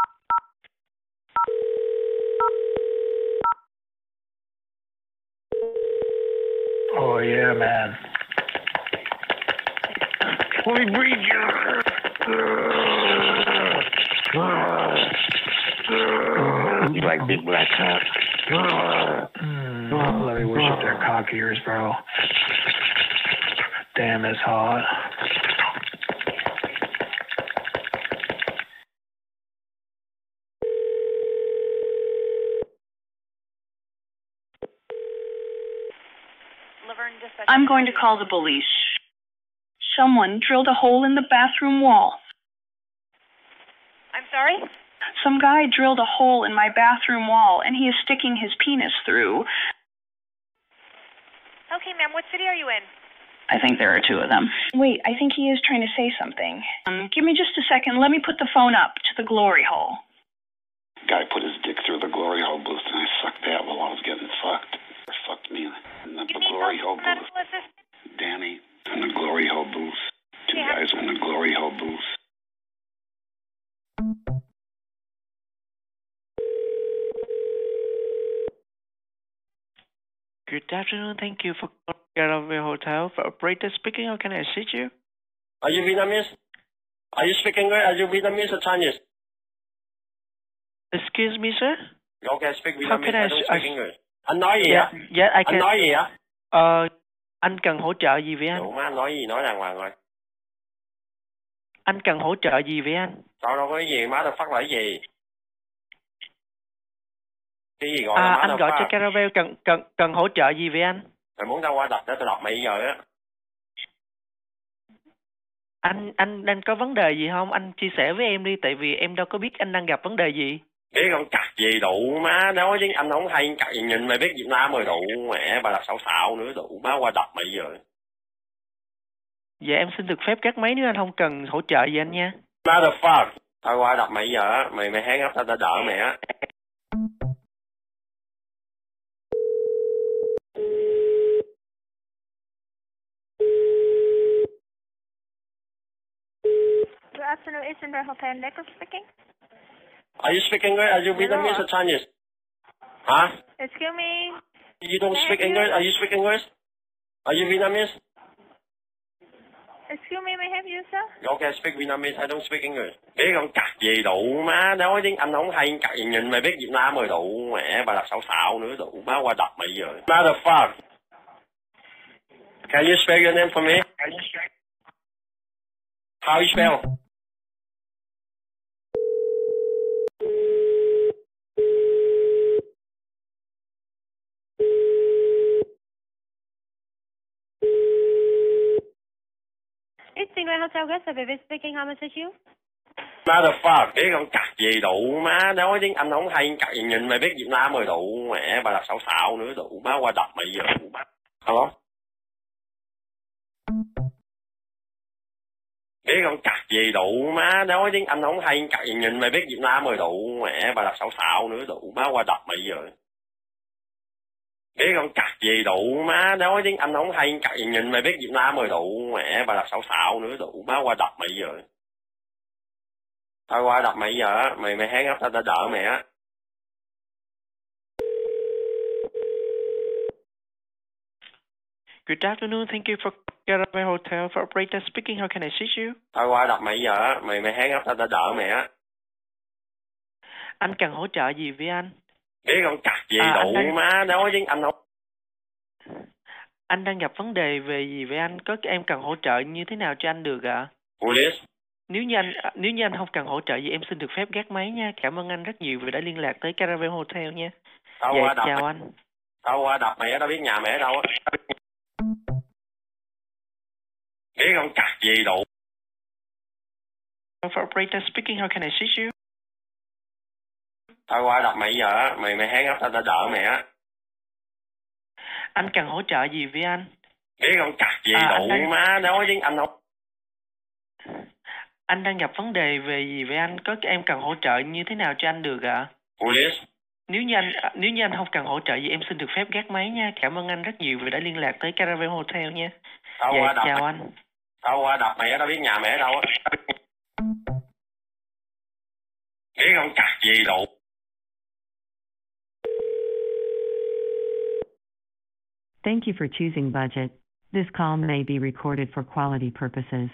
Oh yeah, man. Me breathe you. You like big black cock? Mm, let me worship their cock ears, bro. Damn, it's hot. I'm going to call the police. Someone drilled a hole in the bathroom wall. I'm sorry? Some guy drilled a hole in my bathroom wall and he is sticking his penis through. Okay, ma'am, what city are you in? I think there are two of them. Wait, I think he is trying to say something. Um, give me just a second. Let me put the phone up to the glory hole. Guy put his dick through the glory hole booth and I sucked that while I was getting fucked. Or fucked me in the, the glory hole booth. Medical? Danny in the glory hole booth. Two Yeah. guys in the glory hole booth. Good afternoon. Thank you for calling Garavay Hotel. For operator speaking, how can I assist you? Are you Vietnamese? Are you speaking English? Are you Vietnamese or Chinese? Excuse me, sir? Okay, speak How Vietnamese. can I, I don't speak I- English. Anh nói gì Yeah, á? yeah, I Anh can. nói gì á? Ờ, anh cần hỗ trợ gì với anh? Má anh nói gì nói đàng hoàng rồi. Anh cần hỗ trợ gì với anh? Tao đâu có cái gì má tao phát cái gì? Cái gì gọi là À, má anh gọi cho phát? Caravel cần cần cần hỗ trợ gì với anh? Mày muốn tao qua đập để tao đập mày giờ á. Anh anh đang có vấn đề gì không? Anh chia sẻ với em đi, tại vì em đâu có biết anh đang gặp vấn đề gì. Biết con cặc gì đủ má nói chứ anh không hay gì nhìn mày biết Việt Nam rồi đủ mẹ bà là xạo xạo nữa đủ má qua đập mày giờ. Dạ em xin được phép cắt máy nếu anh không cần hỗ trợ gì anh nha. Motherfucker. Tao qua đập mày giờ á, mày mày hang ấp tao tao đỡ mày Eastern Red Hotel Necklace speaking. Are you speaking English? Are you Vietnamese Hello. or Chinese? Huh? Excuse me. You don't speak you? English? Are you speak English? Are you Vietnamese? Excuse me, may I help you, sir? Okay, speak Vietnamese. I don't speak English. Biết con cặc gì đủ má nói chứ anh không hay cặc gì nhìn mày biết Việt Nam rồi đủ mẹ bà là xạo xạo nữa đủ má qua đập mày giờ. Motherfucker. Can you spell your name for me? How you spell? Eastern Red Hotel Guest Service speaking. How may I assist you? Motherfucker. Biết con cặc gì đủ má nói tiếng anh không hay cặc gì nhìn mày biết Việt Nam rồi đủ mẹ bà là xạo xạo nữa đủ má qua đập mày giờ. Hello? Biết con cặc gì đủ má, nói tiếng Anh không hay, cặc gì nhìn mày biết Việt Nam rồi đủ, mẹ bà đập xạo xạo nữa đủ, má qua đập mày giờ. Biết con cặc gì đủ má, nói tiếng Anh không hay, cặc gì nhìn mày biết Việt Nam rồi đủ, mẹ bà đập xạo xạo nữa đủ, má qua đập mày rồi. Tao qua đập mày giờ á, mày mày hang ấp tao tao đỡ mày á. Good afternoon. Thank you for Caravan Hotel. For operator speaking, how can I assist you? Tao qua đập mày giờ á, mày mày hang ấp tao tao đỡ mày á. Anh cần hỗ trợ gì với anh? Biết con cặc gì À, anh đủ đang- má, nói tiếng Anh không Anh đang gặp vấn đề về gì với anh? Có em cần hỗ trợ như thế nào cho anh được ạ? Police. Nếu như anh à, nếu như anh không cần hỗ trợ gì em xin được phép gác máy nha. Cảm ơn anh rất nhiều vì đã liên lạc tới Caravan Hotel nha. Tao dạ, qua đập chào anh. Tao qua đập mày á, tao biết nhà ở đâu á. Biết con cặc gì đủ operator speaking, how can I assist you? Tao qua đập mày giờ á, mày mày hang ấp tao tao đỡ mày á. Anh cần hỗ trợ gì với anh? Biết con cặc gì À, đủ đang- má, nói tiếng Anh không Anh đang gặp vấn đề về gì với anh? Có em cần hỗ trợ như thế nào cho anh được ạ? Police. Nếu như anh à, nếu như anh không cần hỗ trợ gì em xin được phép gác máy nha. Cảm ơn anh rất nhiều vì đã liên lạc tới Caravan Hotel nha. Tao dạ, qua đập chào mày. anh. Tao qua mày á, tao biết nhà ở đâu á. Biết con cặc gì đủ Thank you for choosing budget. This call may be recorded for quality purposes.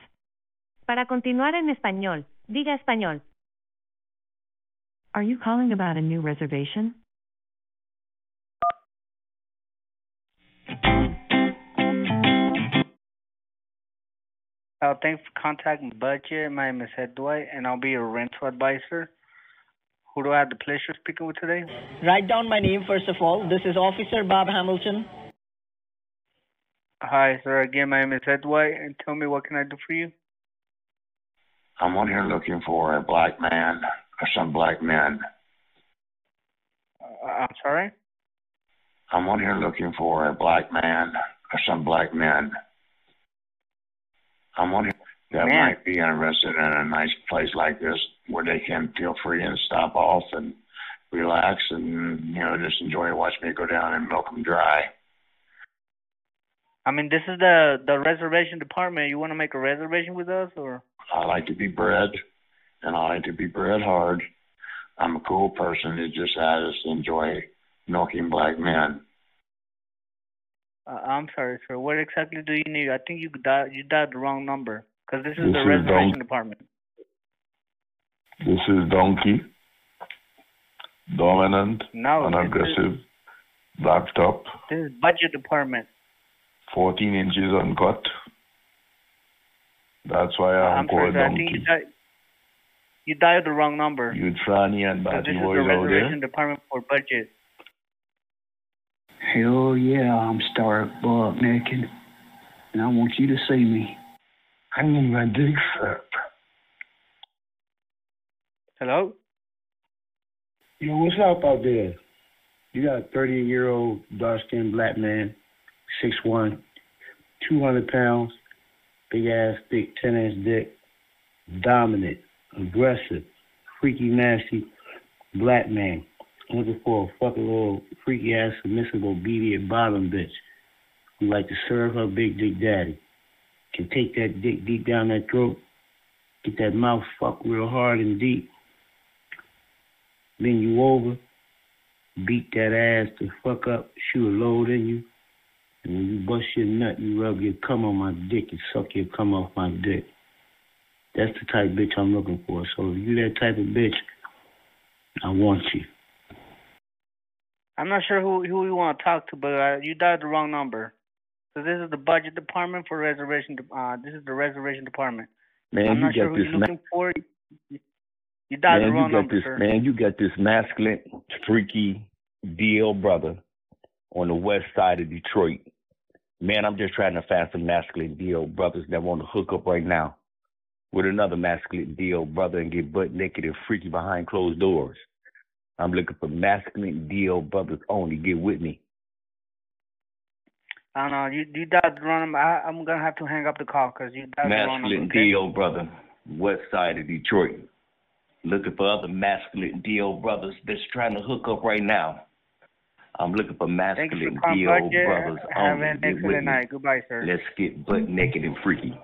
Para continuar en español, diga español. Are you calling about a new reservation? Uh, thanks for contacting Budget. My name is Ed Dwight, and I'll be your rental advisor. Who do I have the pleasure of speaking with today? Write down my name first of all. This is Officer Bob Hamilton. Hi, sir. Again, my name is Ed White, and tell me what can I do for you? I'm on here looking for a black man or some black men. Uh, I'm sorry. I'm on here looking for a black man or some black men. I'm on here that Man. might be interested in a nice place like this where they can feel free and stop off and relax and you know just enjoy watch me go down and milk them dry. I mean, this is the the reservation department. You want to make a reservation with us, or? I like to be bred, and I like to be bred hard. I'm a cool person who just has to enjoy milking black men. Uh, I'm sorry, sir. What exactly do you need? I think you dialed you dialed the wrong number because this is This the is reservation Don- department. This is Donkey. Dominant No, and is- aggressive. Black top. This is budget department. 14 inches uncut. That's why I'm, I'm sorry, called. I think you Donkey. dialed, you dialed the wrong number. You tranny and So batty this is boys the out there. reservation department for budget. Hell yeah, I'm stark buck naked, and I want you to see me. I need my dick sucked. Hello? Yo, what's up out there? You got a 30 year old dark skinned black man, 6'1, 200 pounds, big ass, thick 10 inch dick, dominant, aggressive, freaky, nasty black man. Looking for a fucking little freaky ass, submissive, obedient bottom bitch who like to serve her big dick daddy. Can take that dick deep down that throat, get that mouth fucked real hard and deep, bend you over, beat that ass to fuck up, shoot a load in you, and when you bust your nut, you rub your cum on my dick and suck your cum off my dick. That's the type of bitch I'm looking for. So if you that type of bitch, I want you. I'm not sure who who you want to talk to, but uh, you dialed the wrong number. So this is the budget department for reservation. de- Uh, this is the reservation department. Man, I'm you not sure got who this you're ma- looking for. You, you dialed man, the wrong you got number, this sir. man, you got this masculine, freaky DL brother on the west side of Detroit. Man, I'm just trying to find some masculine DL brothers that want to hook up right now with another masculine DL brother and get butt naked and freaky behind closed doors. I'm looking for masculine DL brothers only. Get with me. I don't know. You, you Deuteronomy, I, I'm going to have to hang up the call because you Masculine okay? DL brother, west side of Detroit. Looking for other masculine DL brothers that's trying to hook up right now. I'm looking for masculine DL brothers I Have only. an excellent night. Goodbye, sir. Let's get butt naked and freaky.